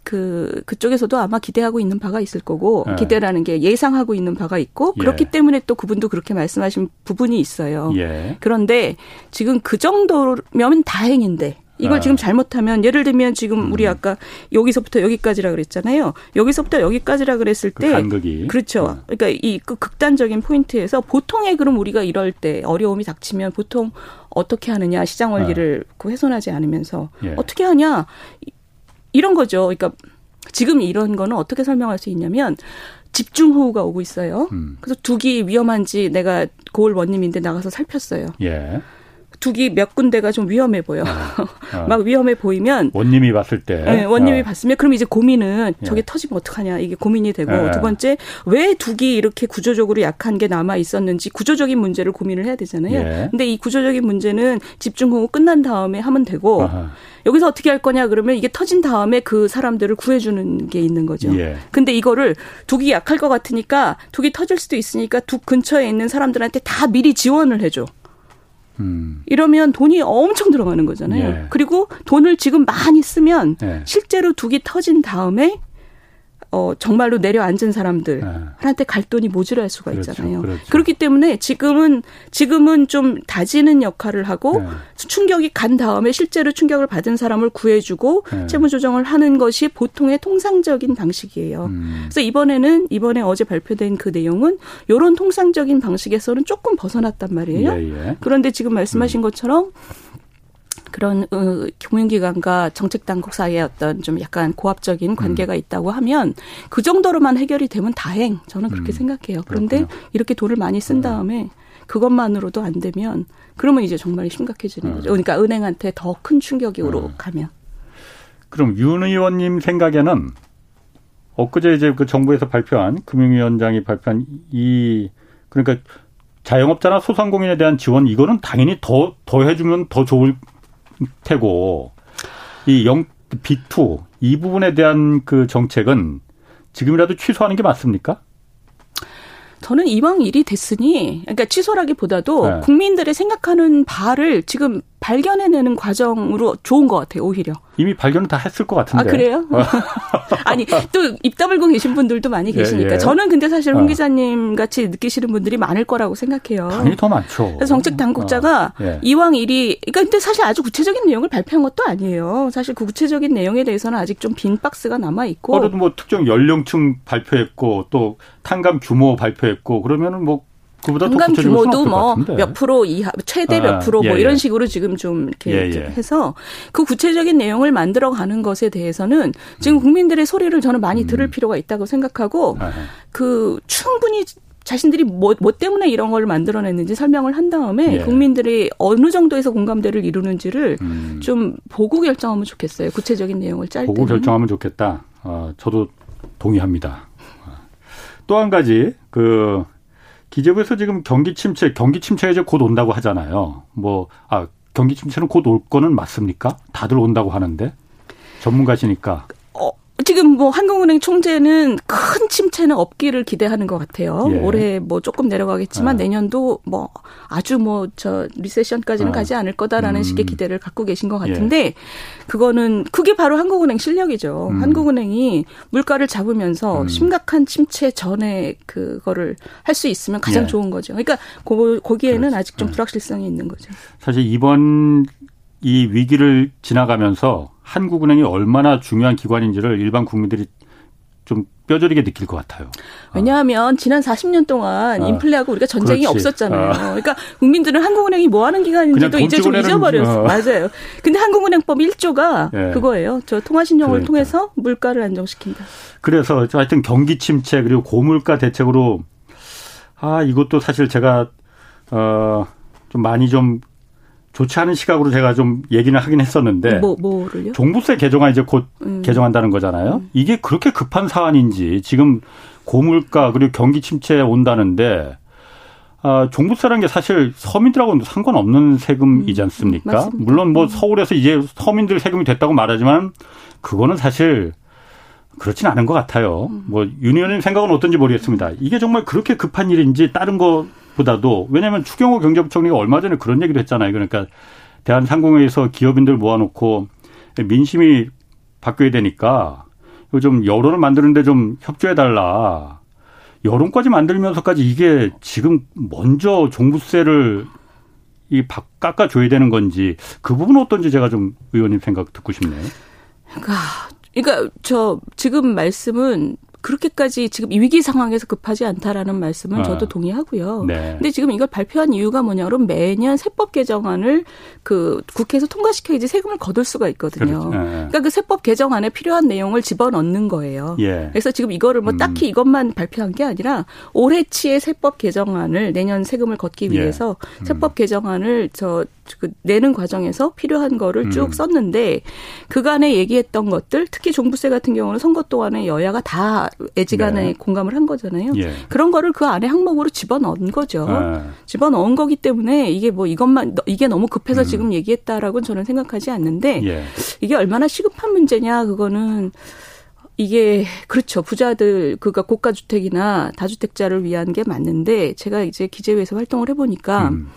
그 그쪽에서도 아마 기대하고 있는 바가 있을 거고 네. 기대라는 게 예상하고 있는 바가 있고 예. 그렇기 때문에 또 그분도 그렇게 말씀하신 부분이 있어요. 예. 그런데 지금 그 정도면 다행인데 이걸 아. 지금 잘못하면 예를 들면 지금 음. 우리 아까 여기서부터 여기까지라 그랬잖아요. 여기서부터 여기까지라 그랬을 그 때 간극이 그렇죠. 네. 그러니까 이 그 극단적인 포인트에서 보통의 그럼 우리가 이럴 때 어려움이 닥치면 보통 어떻게 하느냐 시장 원리를 네. 그 훼손하지 않으면서 예. 어떻게 하냐 이런 거죠. 그러니까 지금 이런 거는 어떻게 설명할 수 있냐면 집중호우가 오고 있어요. 음. 그래서 두기 위험한지 내가 고을 원님인데 나가서 살폈어요. 예. 두기 몇 군데가 좀 위험해 보여. 어, 어. 막 위험해 보이면 원님이 봤을 때. 네, 원님이 어. 봤으면 그럼 이제 고민은 예. 저게 터지면 어떡하냐 이게 고민이 되고 예. 두 번째 왜 두기 이렇게 구조적으로 약한 게 남아 있었는지 구조적인 문제를 고민을 해야 되잖아요. 예. 근데 이 구조적인 문제는 집중호우 끝난 다음에 하면 되고 아하. 여기서 어떻게 할 거냐 그러면 이게 터진 다음에 그 사람들을 구해주는 게 있는 거죠. 예. 근데 이거를 두기 약할 것 같으니까 두기 터질 수도 있으니까 두 근처에 있는 사람들한테 다 미리 지원을 해줘. 음. 이러면 돈이 엄청 들어가는 거잖아요. 예. 그리고 돈을 지금 많이 쓰면 예. 실제로 두기 터진 다음에 어, 정말로 내려앉은 사람들한테 갈 돈이 모자랄 수가 그렇죠, 있잖아요. 그렇죠. 그렇기 때문에 지금은 지금은 좀 다지는 역할을 하고 네. 충격이 간 다음에 실제로 충격을 받은 사람을 구해주고 네. 채무 조정을 하는 것이 보통의 통상적인 방식이에요. 음. 그래서 이번에는 이번에 어제 발표된 그 내용은 이런 통상적인 방식에서는 조금 벗어났단 말이에요. 예, 예. 그런데 지금 말씀하신 음. 것처럼 그런 어, 금융기관과 정책당국 사이에 어떤 좀 약간 고압적인 관계가 음. 있다고 하면 그 정도로만 해결이 되면 다행 저는 그렇게 음. 생각해요. 그런데 그렇구나. 이렇게 돈을 많이 쓴 음. 다음에 그것만으로도 안 되면 그러면 이제 정말 심각해지는 음. 거죠. 그러니까 은행한테 더 큰 충격으로 음. 가면. 그럼 윤 의원님 생각에는 엊그제 이제 그 정부에서 발표한 금융위원장이 발표한 이 그러니까 자영업자나 소상공인에 대한 지원 이거는 당연히 더 더 해주면 더 좋을 테고 이 영, B2 이 부분에 대한 그 정책은 지금이라도 취소하는 게 맞습니까? 저는 이왕 일이 됐으니 그러니까 취소라기보다도 네. 국민들의 생각하는 바를 지금 발견해내는 과정으로 좋은 것 같아요, 오히려. 이미 발견은 다 했을 것 같은데. 아, 그래요? 어. 아니, 또 입 다물고 계신 분들도 많이 예, 계시니까. 예, 예. 저는 근데 사실 홍 어. 기자님 같이 느끼시는 분들이 많을 거라고 생각해요. 당연히 더 많죠. 그래서 정책 당국자가 어. 예. 이왕 일이, 그러니까 근데 사실 아주 구체적인 내용을 발표한 것도 아니에요. 사실 그 구체적인 내용에 대해서는 아직 좀 빈 박스가 남아있고. 어제도 뭐 특정 연령층 발표했고 또 탄감 규모 발표했고 그러면은 뭐 공간 규모도 뭐 몇 프로 이하 최대 몇 아, 프로 뭐 예, 이런 예. 식으로 지금 좀 이렇게 예, 예, 해서 그 구체적인 내용을 만들어 가는 것에 대해서는 지금 국민들의 소리를 저는 많이 음. 들을 필요가 있다고 생각하고 그 충분히 자신들이 뭐, 뭐 때문에 이런 걸 만들어냈는지 설명을 한 다음에 예. 국민들이 어느 정도에서 공감대를 이루는지를 음. 좀 보고 결정하면 좋겠어요. 구체적인 내용을 짤 때. 보고 결정하면 좋겠다. 어, 저도 동의합니다. 어. 또한 가지 그 기재부에서 지금 경기 침체, 경기 침체가 이제 곧 온다고 하잖아요. 뭐, 아, 경기 침체는 곧 올 거는 맞습니까? 다들 온다고 하는데. 전문가시니까. 지금 뭐 한국은행 총재는 큰 침체는 없기를 기대하는 것 같아요. 예. 올해 뭐 조금 내려가겠지만 예. 내년도 뭐 아주 뭐 저 리세션까지는 아. 가지 않을 거다라는 음. 식의 기대를 갖고 계신 것 같은데 예. 그거는 그게 바로 한국은행 실력이죠. 음. 한국은행이 물가를 잡으면서 음. 심각한 침체 전에 그거를 할 수 있으면 가장 예. 좋은 거죠. 그러니까 고, 거기에는 그렇지. 아직 좀 예. 불확실성이 있는 거죠. 사실 이번 이 위기를 지나가면서 한국은행이 얼마나 중요한 기관인지를 일반 국민들이 좀 뼈저리게 느낄 것 같아요. 왜냐하면 지난 40년 동안 아. 인플레하고 우리가 전쟁이 그렇지. 없었잖아요. 아. 그러니까 국민들은 한국은행이 뭐 하는 기관인지도 이제 좀 잊어버렸어. 어. 맞아요. 근데 한국은행법 1조가 예. 그거예요. 저 통화신용을 그러니까. 통해서 물가를 안정시킨다. 그래서 하여튼 경기 침체 그리고 고물가 대책으로 아 이것도 사실 제가 어좀 많이 좀 좋지 않은 시각으로 제가 좀 얘기는 하긴 했었는데 뭐 뭐를요? 종부세 개정안 이제 곧 음. 개정한다는 거잖아요. 음. 이게 그렇게 급한 사안인지 지금 고물가 그리고 경기 침체 온다는데 아, 종부세라는 게 사실 서민들하고는 상관없는 세금이지 음. 않습니까? 음, 물론 뭐 음. 서울에서 이제 서민들 세금이 됐다고 말하지만 그거는 사실 그렇진 않은 것 같아요. 음. 뭐, 윤 의원님 생각은 어떤지 모르겠습니다. 이게 정말 그렇게 급한 일인지 다른 거 보다도 왜냐하면 추경호 경제부총리가 얼마 전에 그런 얘기도 했잖아요. 그러니까 대한상공회에서 기업인들 모아놓고 민심이 바뀌어야 되니까 좀 여론을 만드는데 좀 협조해 달라. 여론까지 만들면서까지 이게 지금 먼저 종부세를 이 깎아줘야 되는 건지 그 부분은 어떤지 제가 좀 의원님 생각 듣고 싶네요. 그러니까 저 지금 말씀은 그렇게까지 지금 위기 상황에서 급하지 않다라는 말씀은 어. 저도 동의하고요. 네. 근데 지금 이걸 발표한 이유가 뭐냐 그럼 매년 세법 개정안을 그 국회에서 통과시켜야지 세금을 거둘 수가 있거든요. 네. 그러니까 그 세법 개정안에 필요한 내용을 집어넣는 거예요. 예. 그래서 지금 이거를 뭐 음. 딱히 이것만 발표한 게 아니라 올해치의 세법 개정안을 내년 세금을 걷기 예. 위해서 예. 음. 세법 개정안을 저 그 내는 과정에서 필요한 거를 쭉 음. 썼는데 그간에 얘기했던 것들 특히 종부세 같은 경우는 선거 동안에 여야가 다 애지간에 네. 공감을 한 거잖아요. 예. 그런 거를 그 안에 항목으로 집어넣은 거죠. 예. 집어넣은 거기 때문에 이게 뭐 이것만 이게 너무 급해서 음. 지금 얘기했다라고는 저는 생각하지 않는데 예. 이게 얼마나 시급한 문제냐 그거는 이게 그렇죠 부자들 그가 고가 주택이나 다주택자를 위한 게 맞는데 제가 이제 기재위에서 활동을 해보니까. 음.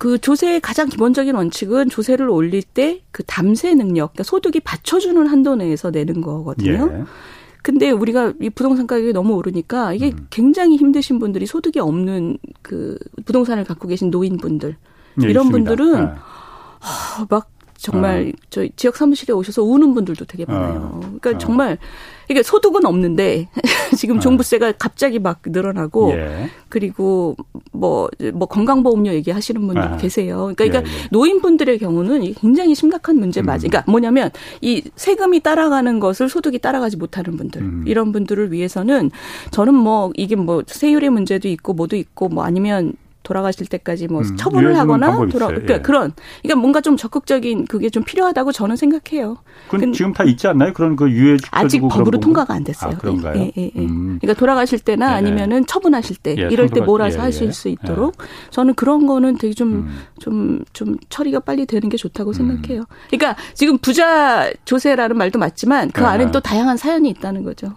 그 조세의 가장 기본적인 원칙은 조세를 올릴 때 그 담세 능력, 그러니까 소득이 받쳐주는 한도 내에서 내는 거거든요. 예. 근데 우리가 이 부동산 가격이 너무 오르니까 이게 음. 굉장히 힘드신 분들이 소득이 없는 그 부동산을 갖고 계신 노인분들 예, 이런 있습니다. 분들은 네. 막 정말 어. 저희 지역 사무실에 오셔서 우는 분들도 되게 많아요. 어. 그러니까 어. 정말 이게 소득은 없는데 지금 어. 종부세가 갑자기 막 늘어나고 예. 그리고 뭐뭐 뭐 건강보험료 얘기하시는 분들 아. 계세요. 그러니까, 그러니까 예, 예. 노인분들의 경우는 굉장히 심각한 문제 맞아. 음. 그러니까 뭐냐면 이 세금이 따라가는 것을 소득이 따라가지 못하는 분들 음. 이런 분들을 위해서는 저는 뭐 이게 뭐 세율의 문제도 있고 뭐도 있고 뭐 아니면 돌아가실 때까지 뭐 음, 처분을 하거나 돌아 그러니까 예. 그런 그러니까 뭔가 좀 적극적인 그게 좀 필요하다고 저는 생각해요. 그건 지금 다 있지 않나요? 그런 그 유예 아직 법으로 통과가 안 됐어요. 아, 그런가요? 예, 예, 예. 음. 그러니까 돌아가실 때나 네, 네. 아니면은 처분하실 때 예, 이럴 때 몰아서 예, 하실 예. 수 있도록 저는 그런 거는 되게 좀 좀좀 음. 좀 처리가 빨리 되는 게 좋다고 음. 생각해요. 그러니까 지금 부자 조세라는 말도 맞지만 그 안에 또 다양한 사연이 있다는 거죠.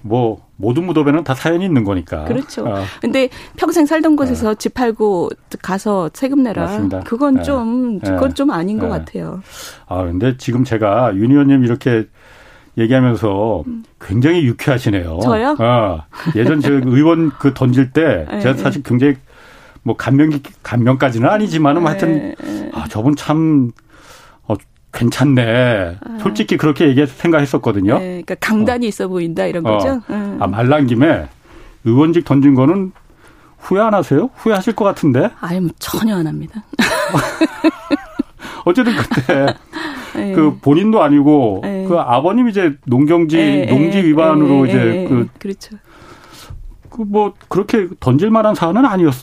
뭐 모든 무덤에는 다 사연이 있는 거니까. 그렇죠. 어. 근데 평생 살던 곳에서 어. 집 팔고 가서 세금 내라. 맞습니다. 그건 좀 네. 그건 좀 아닌 것 네. 같아요. 아 근데 지금 제가 윤 의원님 이렇게 얘기하면서 음. 굉장히 유쾌하시네요. 저요? 어. 예전 저 의원 그 던질 때 네. 제가 사실 굉장히 뭐 감명 감명까지는 아니지만은 뭐 하여튼 아 저분 참 괜찮네. 아. 솔직히 그렇게 얘기 생각했었거든요. 네, 그러니까 강단이 어. 있어 보인다 이런 거죠. 어. 음. 아 말난 김에 의원직 던진 거는 후회 안 하세요? 후회하실 것 같은데? 아유, 뭐 전혀 안 합니다. 어쨌든 그때 네. 그 본인도 아니고 네. 그 아버님 이제 농경지 네. 농지 위반으로 이제 그 그렇죠. 그 뭐 그렇게 던질 만한 사안은 아니었.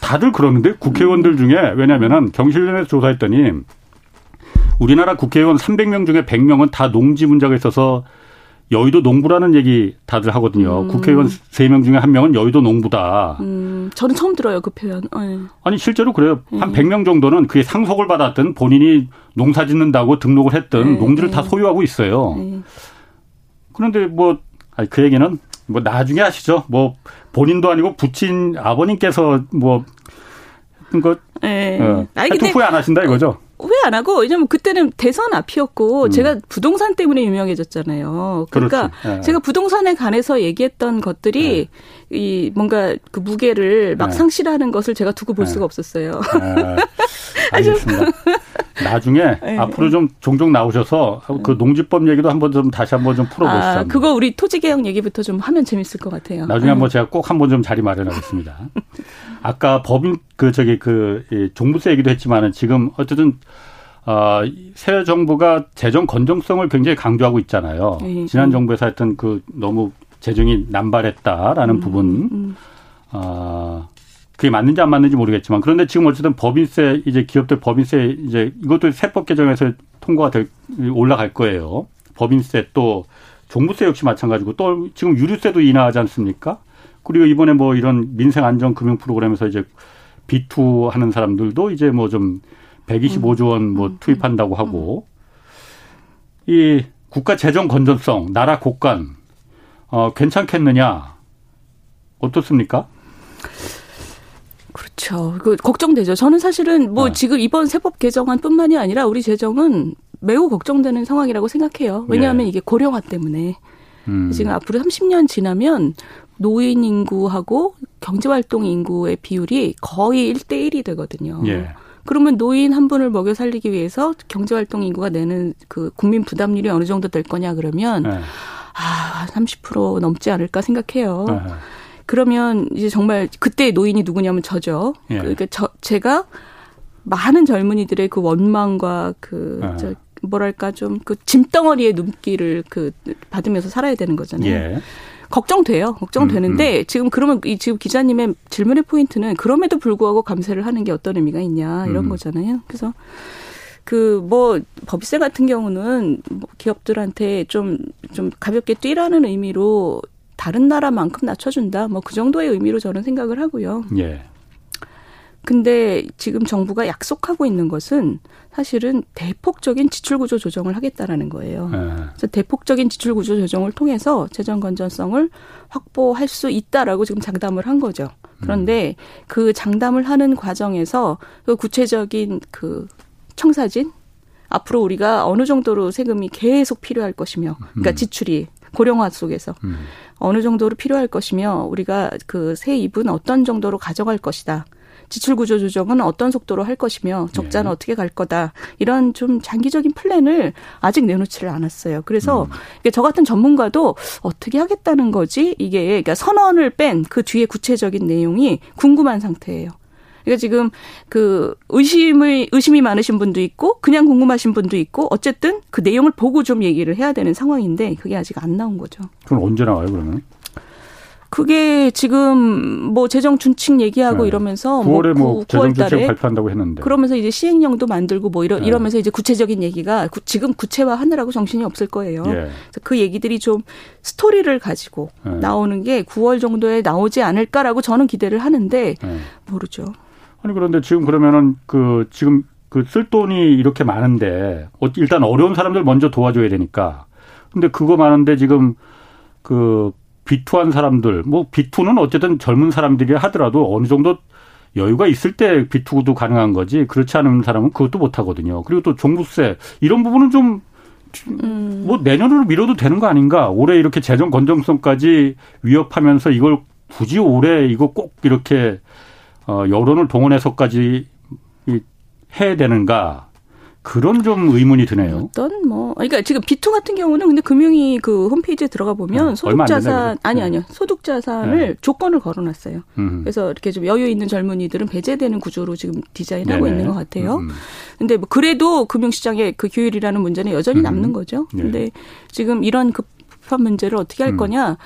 다들 그러는데 국회의원들 중에 왜냐면은 경실련에서 조사했더니 우리나라 국회의원 300명 중에 100명은 다 농지 문제가 있어서 여의도 농부라는 얘기 다들 하거든요. 음. 국회의원 3명 중에 1명은 여의도 농부다. 음, 저는 처음 들어요, 그 표현. 네. 아니, 실제로 그래요. 네. 한 100명 정도는 그게 상속을 받았든 본인이 농사 짓는다고 등록을 했든 네. 농지를 다 네. 소유하고 있어요. 네. 그런데 뭐, 아니, 그 얘기는 뭐 나중에 하시죠. 뭐 본인도 아니고 부친 아버님께서 뭐, 그, 네. 어, 하여튼 후회 안 하신다 이거죠. 후회 안 하고 왜냐면 그때는 대선 앞이었고 음. 제가 부동산 때문에 유명해졌잖아요. 그러니까 네. 제가 부동산에 관해서 얘기했던 것들이 네. 이 뭔가 그 무게를 막 네. 상실하는 것을 제가 두고 볼 네. 수가 없었어요. 아, 알겠습니다. 나중에 네. 앞으로 좀 종종 나오셔서 그 농지법 얘기도 한번 좀 다시 한번 좀 풀어보시죠. 아, 그거 우리 토지 개혁 얘기부터 좀 하면 재밌을 것 같아요. 나중에 한번 제가 꼭 한번 좀 자리 마련하겠습니다. 아까 법인 그 저기 그 종부세 얘기도 했지만은 지금 어쨌든 어, 새 정부가 재정 건정성을 굉장히 강조하고 있잖아요. 네. 지난 정부에서 하여튼 그 너무 재정이 남발했다라는 음, 부분. 음. 어, 그게 맞는지 안 맞는지 모르겠지만 그런데 지금 어쨌든 법인세 이제 기업들 법인세 이제 이것도 세법 개정에서 통과가 될 올라갈 거예요. 법인세 또 종부세 역시 마찬가지고 또 지금 유류세도 인하하지 않습니까? 그리고 이번에 뭐 이런 민생 안전 금융 프로그램에서 이제 비투 하는 사람들도 이제 뭐 좀 125조 원뭐 음, 음, 투입한다고 음. 하고 이 국가 재정 건전성, 나라 국간 어 괜찮겠느냐? 어떻습니까? 그렇죠. 그 걱정되죠. 저는 사실은 뭐 네. 지금 이번 세법 개정안뿐만이 아니라 우리 재정은 매우 걱정되는 상황이라고 생각해요. 왜냐하면 예. 이게 고령화 때문에 음. 지금 앞으로 30년 지나면 노인 인구하고 경제 활동 인구의 비율이 거의 1대 1이 되거든요. 예. 그러면 노인 한 분을 먹여 살리기 위해서 경제활동 인구가 내는 그 국민 부담률이 어느 정도 될 거냐 그러면 네. 아, 30% 넘지 않을까 생각해요. 네. 그러면 이제 정말 그때 노인이 누구냐면 저죠. 예. 그러니까 저 제가 많은 젊은이들의 그 원망과 그 네. 저, 뭐랄까 좀 그 짐덩어리의 눈길을 그 받으면서 살아야 되는 거잖아요. 예. 걱정돼요. 걱정되는데 음, 음. 지금 그러면 이 지금 기자님의 질문의 포인트는 그럼에도 불구하고 감세를 하는 게 어떤 의미가 있냐 이런 음. 거잖아요. 그래서 그 뭐 법세 같은 경우는 뭐 기업들한테 좀좀 좀 가볍게 뛰라는 의미로 다른 나라만큼 낮춰준다. 뭐 그 정도의 의미로 저는 생각을 하고요. 예. 근데 지금 정부가 약속하고 있는 것은 사실은 대폭적인 지출 구조 조정을 하겠다라는 거예요. 네. 그래서 대폭적인 지출 구조 조정을 통해서 재정 건전성을 확보할 수 있다라고 지금 장담을 한 거죠. 그런데 음. 그 장담을 하는 과정에서 그 구체적인 그 청사진 앞으로 우리가 어느 정도로 세금이 계속 필요할 것이며 그러니까 음. 지출이 고령화 속에서 음. 어느 정도로 필요할 것이며 우리가 그 세 입은 어떤 정도로 가져갈 것이다. 지출 구조 조정은 어떤 속도로 할 것이며 적자는 네. 어떻게 갈 거다 이런 좀 장기적인 플랜을 아직 내놓지를 않았어요. 그래서 음. 저 같은 전문가도 어떻게 하겠다는 거지 이게 그러니까 선언을 뺀 그 뒤에 구체적인 내용이 궁금한 상태예요. 그러니까 지금 그 의심을 의심이 많으신 분도 있고 그냥 궁금하신 분도 있고 어쨌든 그 내용을 보고 좀 얘기를 해야 되는 상황인데 그게 아직 안 나온 거죠. 그럼 언제 나와요 그러면? 그게 지금 뭐 재정 준칙 얘기하고 네. 이러면서 9월에 뭐, 뭐 재정 준칙 발표한다고 했는데 그러면서 이제 시행령도 만들고 뭐 이러, 네. 이러면서 이제 구체적인 얘기가 구, 지금 구체화 하느라고 정신이 없을 거예요. 예. 그래서 그 얘기들이 좀 스토리를 가지고 네. 나오는 게 9월 정도에 나오지 않을까라고 저는 기대를 하는데 네. 모르죠. 아니 그런데 지금 그러면은 그 지금 그 쓸 돈이 이렇게 많은데 어, 일단 어려운 사람들 먼저 도와줘야 되니까 근데 그거 많은데 지금 그 비투한 사람들, 뭐 비투는 어쨌든 젊은 사람들이 하더라도 어느 정도 여유가 있을 때 비투도 가능한 거지 그렇지 않은 사람은 그것도 못 하거든요. 그리고 또 종부세 이런 부분은 좀 음. 뭐 내년으로 미뤄도 되는 거 아닌가? 올해 이렇게 재정 건정성까지 위협하면서 이걸 굳이 올해 이거 꼭 이렇게 어 여론을 동원해서까지 해야 되는가? 그런 좀 의문이 드네요. 어떤 뭐 그러니까 지금 비투 같은 경우는 근데 금융위 그 홈페이지에 들어가 보면 네, 소득 자산 아니 네. 아니요 소득 자산을 네. 조건을 걸어놨어요. 음. 그래서 이렇게 좀 여유 있는 젊은이들은 배제되는 구조로 지금 디자인하고 네네. 있는 것 같아요. 음. 근데 뭐 그래도 금융시장의 그 규율이라는 문제는 여전히 음. 남는 거죠. 네. 근데 지금 이런 급한 문제를 어떻게 할 음. 거냐?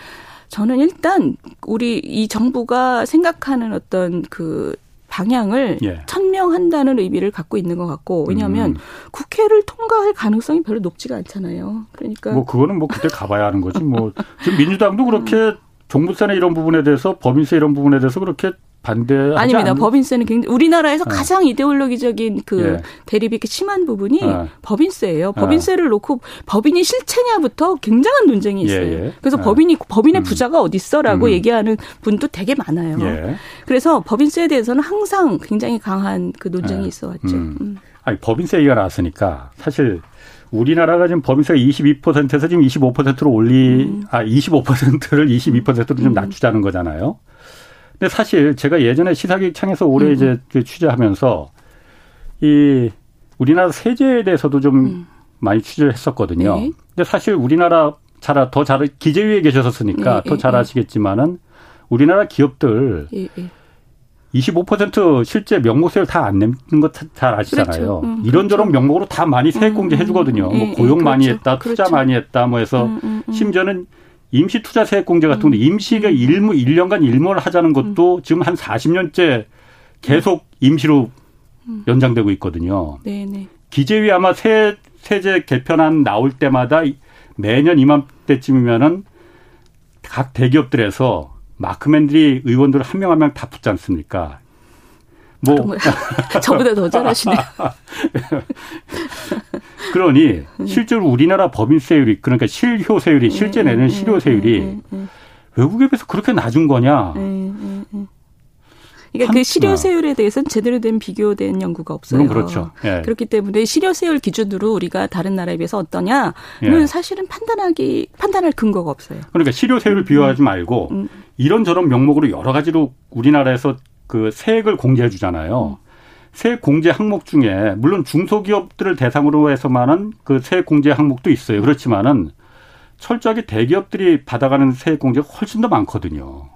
저는 일단 우리 이 정부가 생각하는 어떤 그 방향을 예. 천명한다는 의미를 갖고 있는 것 같고 왜냐하면 음. 국회를 통과할 가능성이 별로 높지가 않잖아요. 그러니까 뭐 그거는 뭐 그때 가봐야 하는 거지. 뭐 지금 민주당도 그렇게 음. 종부세나 이런 부분에 대해서 법인세 이런 부분에 대해서 그렇게 반대 아닙니다. 않는... 법인세는 굉장히 우리나라에서 네. 가장 이데올로기적인 그 예. 대립이 이렇게 심한 부분이 네. 법인세예요. 법인세를 네. 놓고 법인이 실체냐부터 굉장한 논쟁이 있어요. 예, 예. 그래서 법인이 법인의 음. 부자가 어디 있어라고 음. 얘기하는 분도 되게 많아요. 예. 그래서 법인세에 대해서는 항상 굉장히 강한 그 논쟁이 있어 왔죠. 음. 음. 아니 법인세 얘기가 나왔으니까 사실 우리나라가 지금 법인세가 22%에서 지금 25%로 올리, 음. 아, 25%를 22%로 좀 낮추자는 거잖아요. 근데 사실 제가 예전에 시사기획창에서 오래 음. 이제 그 취재하면서 이 우리나라 세제에 대해서도 좀 음. 많이 취재를 했었거든요. 네. 근데 사실 우리나라 잘, 더 잘, 기재위에 계셨었으니까 네, 더잘 네, 네. 아시겠지만은 우리나라 기업들 네, 25% 실제 명목세를 다 안 내는 것 잘 아시잖아요. 그렇죠. 음, 이런저런 그렇죠. 명목으로 다 많이 세액 공제 음, 해주거든요. 뭐 예, 고용 그렇죠. 많이 했다, 투자 그렇죠. 많이 했다, 뭐 해서 음, 음, 음. 심지어는 임시 투자 세액 공제 같은 경우 음. 임시가 일무 1년간 일몰 하자는 것도 음. 지금 한 40년째 계속 임시로 음. 연장되고 있거든요. 네 네. 기재위 아마 세, 세제 개편안 나올 때마다 매년 이맘때쯤이면은 각 대기업들에서 마크맨들이 의원들 한 명 한 명 다 붙지 않습니까? 뭐 저보다 더 잘하시네요. 그러니 실제로 우리나라 법인세율이 그러니까 실효세율이 실제 내는 실효세율이 외국에 비해서 그렇게 낮은 거냐? 그러니까 그 실효세율에 대해서는 제대로 된 비교된 연구가 없어요. 그렇죠. 예. 그렇기 때문에 실효세율 기준으로 우리가 다른 나라에 비해서 어떠냐는 예. 사실은 판단하기 판단할 근거가 없어요. 그러니까 실효세율을 비교하지 말고 음. 이런저런 명목으로 여러 가지로 우리나라에서 그 세액을 공제해 주잖아요. 음. 세액 공제 항목 중에 물론 중소기업들을 대상으로 해서만은 그 세액 공제 항목도 있어요. 그렇지만은 철저하게 대기업들이 받아가는 세액 공제가 훨씬 더 많거든요.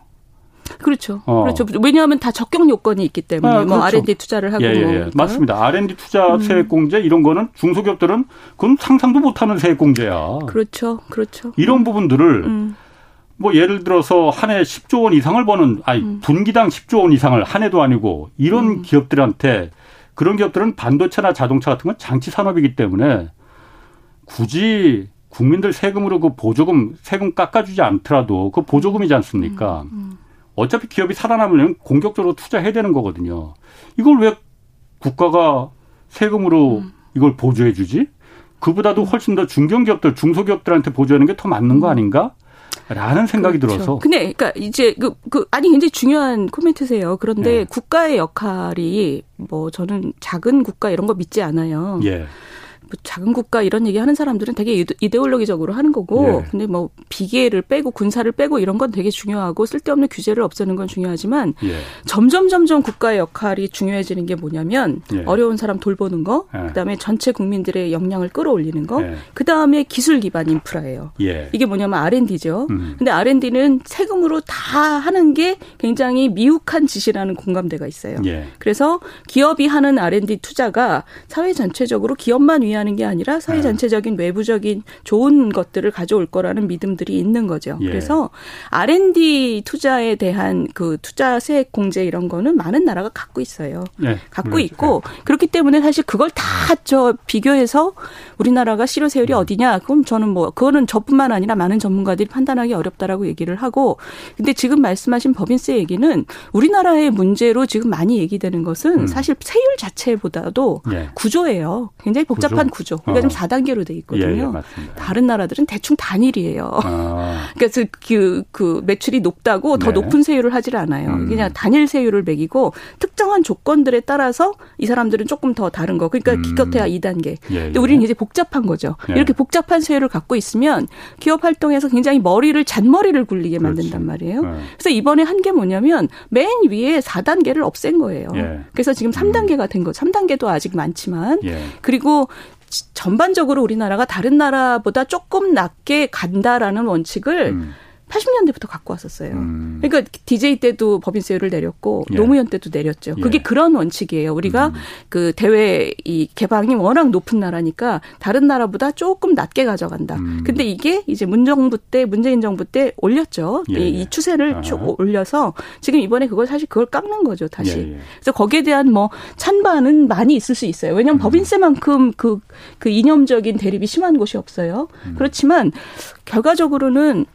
그렇죠. 어. 그렇죠. 왜냐하면 다 적격 요건이 있기 때문에 아, 뭐 그렇죠. R&D 투자를 하고 예, 예, 예. 맞습니다. R&D 투자 음. 세액 공제 이런 거는 중소기업들은 그건 상상도 못하는 세액 공제야. 그렇죠. 그렇죠. 이런 부분들을 음. 뭐 예를 들어서 한 해 10조 원 이상을 버는 아니 음. 분기당 10조 원 이상을 한 해도 아니고 이런 음. 기업들한테 그런 기업들은 반도체나 자동차 같은 건 장치 산업이기 때문에 굳이 국민들 세금으로 그 보조금 세금 깎아주지 않더라도 그 보조금이지 않습니까? 음. 음. 어차피 기업이 살아남으려면 공격적으로 투자해야 되는 거거든요. 이걸 왜 국가가 세금으로 음. 이걸 보조해 주지? 그보다도 훨씬 더 중견기업들, 중소기업들한테 보조하는 게 더 맞는 거 아닌가? 라는 생각이 그렇죠. 들어서. 근데 그러니까 이제 그, 그 아니 굉장히 중요한 코멘트세요. 그런데 네. 국가의 역할이 뭐 저는 작은 국가 이런 거 믿지 않아요. 예. 뭐 작은 국가 이런 얘기 하는 사람들은 되게 이데올로기적으로 하는 거고 예. 근데 뭐 비계를 빼고 군사를 빼고 이런 건 되게 중요하고 쓸데없는 규제를 없애는 건 중요하지만 예. 점점 점점 국가의 역할이 중요해지는 게 뭐냐면 예. 어려운 사람 돌보는 거 예. 그다음에 전체 국민들의 역량을 끌어올리는 거 예. 그다음에 기술 기반 인프라예요. 예. 이게 뭐냐면 R&D죠. 음. 근데 R&D는 세금으로 다 하는 게 굉장히 미혹한 짓이라는 공감대가 있어요. 그래서 기업이 하는 R&D 투자가 사회 전체적으로 기업만 위한 의미하는 게 아니라 사회 네. 전체적인 외부적인 좋은 것들을 가져올 거라는 믿음들이 있는 거죠. 예. 그래서 R&D 투자에 대한 그 투자 세액 공제 이런 거는 많은 나라가 갖고 있어요. 네. 갖고 그렇죠. 있고 그렇기 때문에 사실 그걸 다 저 비교해서 우리나라가 실효세율이 음. 어디냐? 그럼 저는 뭐 그거는 저뿐만 아니라 많은 전문가들이 판단하기 어렵다라고 얘기를 하고 근데 지금 말씀하신 법인세 얘기는 우리나라의 문제로 지금 많이 얘기되는 것은 음. 사실 세율 자체보다도 네. 구조예요. 굉장히 복잡한 구조. 그러니까 어. 좀 4단계로 돼 있거든요. 예, 예, 다른 나라들은 대충 단일이에요. 아. 그러니까 그, 그 매출이 높다고 네. 더 높은 세율을 하질 않아요. 음. 그냥 단일 세율을 매기고 특정한 조건들에 따라서 이 사람들은 조금 더 다른 거. 그러니까 음. 기껏해야 2단계. 예, 근데 우리는 이제 복잡한 거죠. 예. 이렇게 복잡한 세율을 갖고 있으면 기업 활동에서 굉장히 머리를 잔머리를 굴리게 만든단 말이에요. 예. 그래서 이번에 한 게 뭐냐면 맨 위에 4단계를 없앤 거예요. 예. 그래서 지금 3단계가 된 거. 3단계도 아직 많지만 예. 그리고 전반적으로 우리나라가 다른 나라보다 조금 낮게 간다라는 원칙을 음. 80년대부터 갖고 왔었어요. 음. 그러니까 DJ 때도 법인세율을 내렸고 예. 노무현 때도 내렸죠. 예. 그게 그런 원칙이에요. 우리가 음. 그 대외 이 개방이 워낙 높은 나라니까 다른 나라보다 조금 낮게 가져간다. 음. 근데 이게 이제 문정부 때 문재인 정부 때 올렸죠. 예. 이, 이, 추세를 쭉 올려서 지금 이번에 그걸 사실 그걸 깎는 거죠. 다시. 예, 예. 그래서 거기에 대한 뭐 찬반은 많이 있을 수 있어요. 왜냐하면 음. 법인세만큼 그, 그 이념적인 대립이 심한 곳이 없어요. 음. 그렇지만 결과적으로는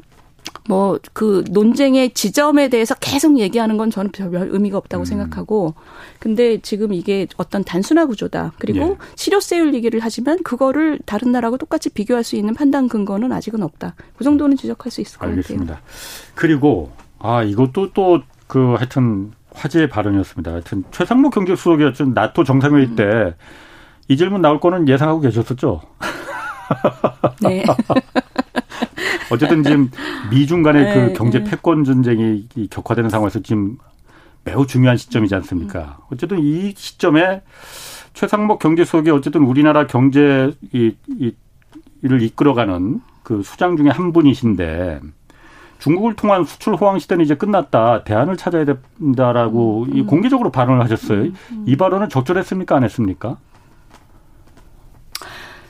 뭐 그 논쟁의 지점에 대해서 계속 얘기하는 건 저는 별 의미가 없다고 음. 생각하고 근데 지금 이게 어떤 단순화 구조다. 그리고 예. 실효세율 얘기를 하지만 그거를 다른 나라하고 똑같이 비교할 수 있는 판단 근거는 아직은 없다. 그 정도는 지적할 수 있을 것 알겠습니다. 같아요. 그리고 아 이것도 또 그 하여튼 화제의 발언이었습니다. 하여튼 최상무 경제수석이었던 나토 정상회의 음. 때이 질문 나올 거는 예상하고 계셨었죠? 네. 어쨌든 지금 미중 간의 그 네, 그 경제 네. 패권 전쟁이 격화되는 상황에서 지금 매우 중요한 시점이지 않습니까? 음. 어쨌든 이 시점에 최상목 경제수석이 어쨌든 우리나라 경제 이, 이, 이 를 이끌어가는 그 수장 중에 한 분이신데 중국을 통한 수출 호황 시대는 이제 끝났다. 대안을 찾아야 된다라고 음, 음. 공개적으로 발언을 하셨어요. 음, 음. 이 발언은 적절했습니까? 안 했습니까?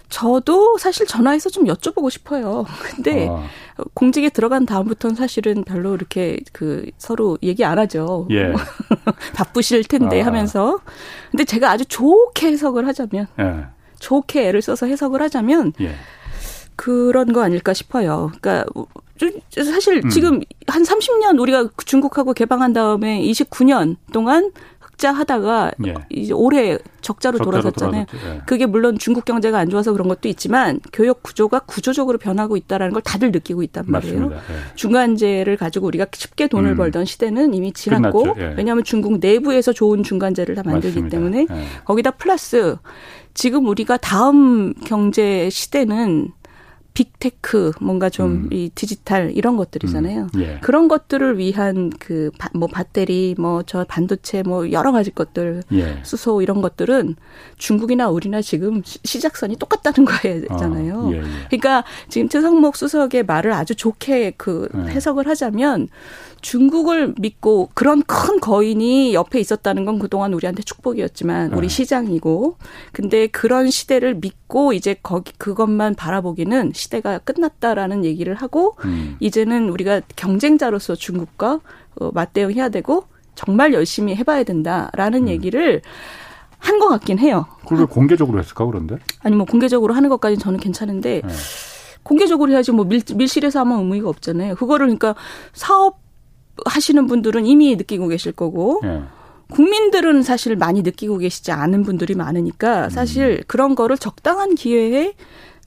저도 사실 전화해서 좀 여쭤보고 싶어요. 근데 아. 공직에 들어간 다음부터는 사실은 별로 이렇게 그 서로 얘기 안 하죠. 예. 바쁘실 텐데 아. 하면서. 근데 제가 아주 좋게 해석을 하자면 예. 좋게 애를 써서 해석을 하자면 예. 그런 거 아닐까 싶어요. 그러니까 사실 음. 지금 한 30년 우리가 중국하고 개방한 다음에 29년 동안 적자 하다가 예. 이제 올해 적자로, 적자로 돌아섰잖아요. 예. 그게 물론 중국 경제가 안 좋아서 그런 것도 있지만 교역 구조가 구조적으로 변하고 있다라는 걸 다들 느끼고 있단 말이에요. 예. 중간재를 가지고 우리가 쉽게 돈을 음. 벌던 시대는 이미 지났고 예. 왜냐하면 중국 내부에서 좋은 중간재를 다 만들기 맞습니다. 때문에 예. 거기다 플러스 지금 우리가 다음 경제 시대는 빅테크 뭔가 좀이 음. 디지털 이런 것들이잖아요. 음. 예. 그런 것들을 위한 그 뭐 배터리 뭐 저 반도체 뭐 여러 가지 것들 예. 수소 이런 것들은 중국이나 우리나 지금 시작선이 똑같다는 거잖아요. 어, 예, 예, 그러니까 지금 최성목 수석의 말을 아주 좋게 그 예. 해석을 하자면 중국을 믿고 그런 큰 거인이 옆에 있었다는 건 그동안 우리한테 축복이었지만 우리 네. 시장이고 근데 그런 시대를 믿고 이제 거기 그것만 바라보기는 시 대가 끝났다라는 얘기를 하고 음. 이제는 우리가 경쟁자로서 중국과 어, 맞대응해야 되고 정말 열심히 해봐야 된다라는 음. 얘기를 한 것 같긴 해요. 그걸 공개적으로 했을까 그런데? 아니 뭐 공개적으로 하는 것까지는 저는 괜찮은데 네. 공개적으로 해야지 뭐 밀, 밀실에서 하면 의미가 없잖아요. 그거를 그러니까 사업 하시는 분들은 이미 느끼고 계실 거고 예. 국민들은 사실 많이 느끼고 계시지 않은 분들이 많으니까 사실 음. 그런 거를 적당한 기회에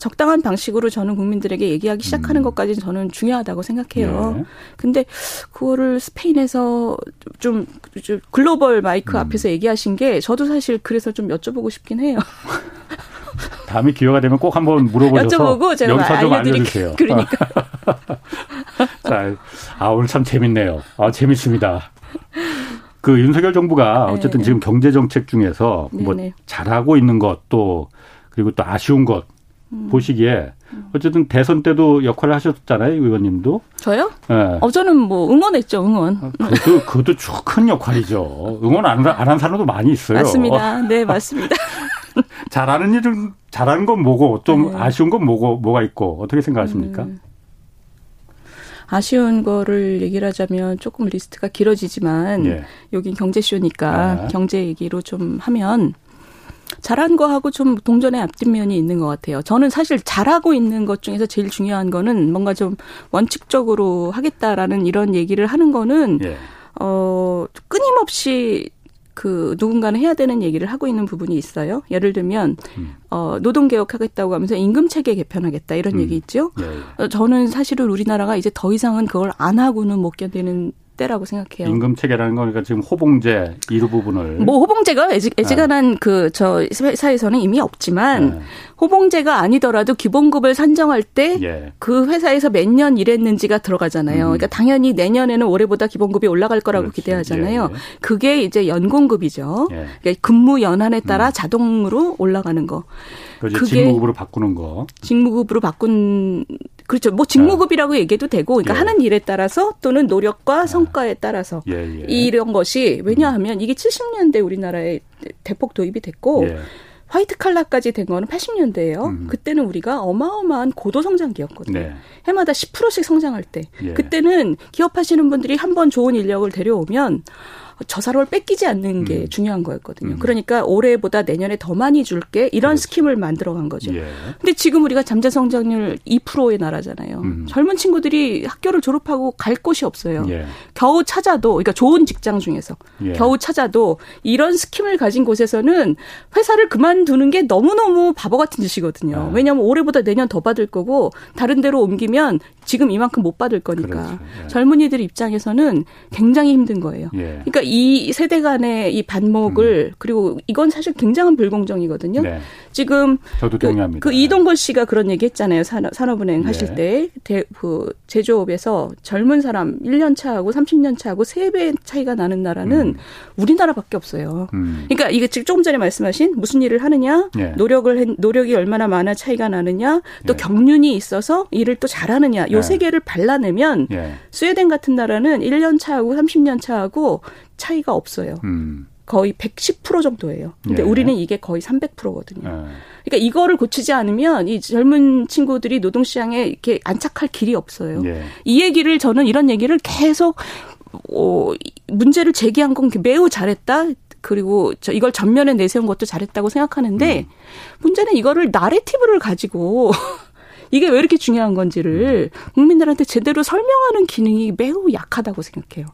적당한 방식으로 저는 국민들에게 얘기하기 시작하는 음. 것까지 저는 중요하다고 생각해요. 예. 근데 그거를 스페인에서 좀, 좀 글로벌 마이크 음. 앞에서 얘기하신 게 저도 사실 그래서 좀 여쭤보고 싶긴 해요. 다음에 기회가 되면 꼭 한번 물어보셔서 여쭤보고 제가 여기서 좀 알려주세요. 그러니까. 자, 아 오늘 참 재밌네요. 아 재밌습니다. 그 윤석열 정부가 네, 어쨌든 네. 지금 경제 정책 중에서 네, 뭐 네. 잘하고 있는 것 또 그리고 또 아쉬운 것 음. 보시기에 어쨌든 대선 때도 역할을 하셨잖아요, 의원님도. 저요? 네. 어, 저는 뭐 응원했죠, 응원. 아, 그것도, 그것도 큰 역할이죠. 응원 안 한 사람도 많이 있어요. 맞습니다. 네, 맞습니다. 잘하는 일은 잘하는 건 뭐고 좀 네. 아쉬운 건 뭐고 뭐가 있고 어떻게 생각하십니까? 음. 아쉬운 거를 얘기를 하자면 조금 리스트가 길어지지만 예. 여긴 경제쇼니까 아. 경제 얘기로 좀 하면 잘한 거하고 좀 동전의 앞뒷면이 있는 것 같아요. 저는 사실 잘하고 있는 것 중에서 제일 중요한 거는 뭔가 좀 원칙적으로 하겠다라는 이런 얘기를 하는 거는 예. 어 끊임없이 그 누군가는 해야 되는 얘기를 하고 있는 부분이 있어요. 예를 들면 음. 어 노동 개혁하겠다고 하면서 임금 체계 개편하겠다 이런 음. 얘기 있죠. 네. 어, 저는 사실은 우리나라가 이제 더 이상은 그걸 안 하고는 못 견디는 때라고 생각해요. 임금 체계라는 거니까 지금 호봉제 이루 부분을 뭐 호봉제가 애지, 애지간한 네. 그저 회사에서는 이미 없지만 네. 호봉제가 아니더라도 기본급을 산정할 때그 예. 그 회사에서 몇 년 일했는지가 들어가잖아요. 음. 그러니까 당연히 내년에는 올해보다 기본급이 올라갈 거라고 그렇지. 기대하잖아요. 예, 예. 그게 이제 연공급이죠. 예. 그러니까 근무 연한에 따라 음. 자동으로 올라가는 거. 그게 직무급으로 바꾸는 거. 직무급으로 바꾼 그렇죠. 뭐 직무급이라고 얘기해도 되고, 그러니까 예. 하는 일에 따라서 또는 노력과 아. 성과에 따라서 예, 예. 이런 것이 왜냐하면 이게 70년대 우리나라에 대폭 도입이 됐고 화이트 칼라까지 된 거는 80년대예요. 음. 그때는 우리가 어마어마한 고도 성장기였거든요. 네. 해마다 10%씩 성장할 때. 예. 그때는 기업하시는 분들이 한 번 좋은 인력을 데려오면 저 사람을 뺏기지 않는 게 음. 중요한 거였거든요. 음. 그러니까 올해보다 내년에 더 많이 줄게 이런 그렇지. 스킴을 만들어 간 거죠. 예. 근데 지금 우리가 잠재 성장률 2%의 나라잖아요. 음. 젊은 친구들이 학교를 졸업하고 갈 곳이 없어요. 예. 겨우 찾아도 그러니까 좋은 직장 중에서 예. 겨우 찾아도 이런 스킴을 가진 곳에서는 회사를 그만두는 게 너무너무 바보 같은 짓이거든요. 아. 왜냐하면 올해보다 내년 더 받을 거고 다른 데로 옮기면 지금 이만큼 못 받을 거니까 그렇죠. 예. 젊은이들 입장에서는 굉장히 힘든 거예요. 예. 그러니까 이 세대 간의 이 반목을 음. 그리고 이건 사실 굉장한 불공정이거든요. 네. 지금 저도 그, 동의합니다. 그, 그 이동걸 씨가 그런 얘기 했잖아요. 산업, 은행 예. 하실 때. 대, 그 제조업에서 젊은 사람 1년 차하고 30년 차하고 3배 차이가 나는 나라는 음. 우리나라밖에 없어요. 음. 그러니까 이게 지금 조금 전에 말씀하신 무슨 일을 하느냐, 예. 노력을 노력이 얼마나 많아 차이가 나느냐, 또 예. 경륜이 있어서 일을 또 잘하느냐. 요세 예. 개를 발라내면 예. 스웨덴 같은 나라는 1년 차하고 30년 차하고 차이가 없어요. 음. 거의 110% 정도예요. 근데 예. 우리는 이게 거의 300%거든요. 예. 그러니까 이거를 고치지 않으면 이 젊은 친구들이 노동시장에 이렇게 안착할 길이 없어요. 예. 이 얘기를 저는 이런 얘기를 계속 어, 문제를 제기한 건 매우 잘했다. 그리고 저 이걸 전면에 내세운 것도 잘했다고 생각하는데 음. 문제는 이거를 나레티브를 가지고 이게 왜 이렇게 중요한 건지를 음. 국민들한테 제대로 설명하는 기능이 매우 약하다고 생각해요.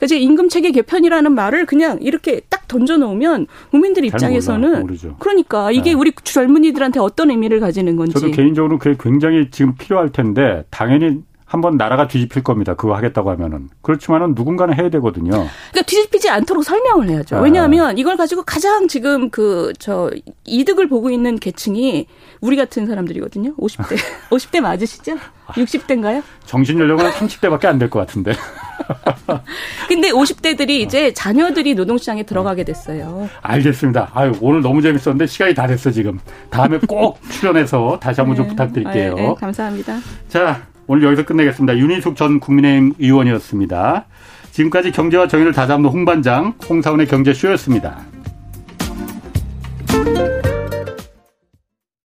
그러니까 제 임금 체계 개편이라는 말을 그냥 이렇게 딱 던져 놓으면 국민들 입장에서는 그러니까 이게 네. 우리 젊은이들한테 어떤 의미를 가지는 건지 저도 개인적으로 그게 굉장히 지금 필요할 텐데 당연히 한번 나라가 뒤집힐 겁니다. 그거 하겠다고 하면은. 그렇지만은 누군가는 해야 되거든요. 그러니까 뒤집히지 않도록 설명을 해야죠. 아. 왜냐하면 이걸 가지고 가장 지금 그 저 이득을 보고 있는 계층이 우리 같은 사람들이거든요. 50대. 50대 맞으시죠? 60대인가요? 정신 연령은 30대밖에 안 될 것 같은데. 근데 50대들이 이제 자녀들이 노동시장에 들어가게 됐어요. 알겠습니다. 아유, 오늘 너무 재밌었는데 시간이 다 됐어, 지금. 다음에 꼭 출연해서 다시 한번 네. 좀 부탁드릴게요. 네, 네, 감사합니다. 자, 오늘 여기서 끝내겠습니다. 윤인숙 전 국민의힘 의원이었습니다. 지금까지 경제와 정의를 다잡는 홍반장, 홍사원의 경제쇼였습니다.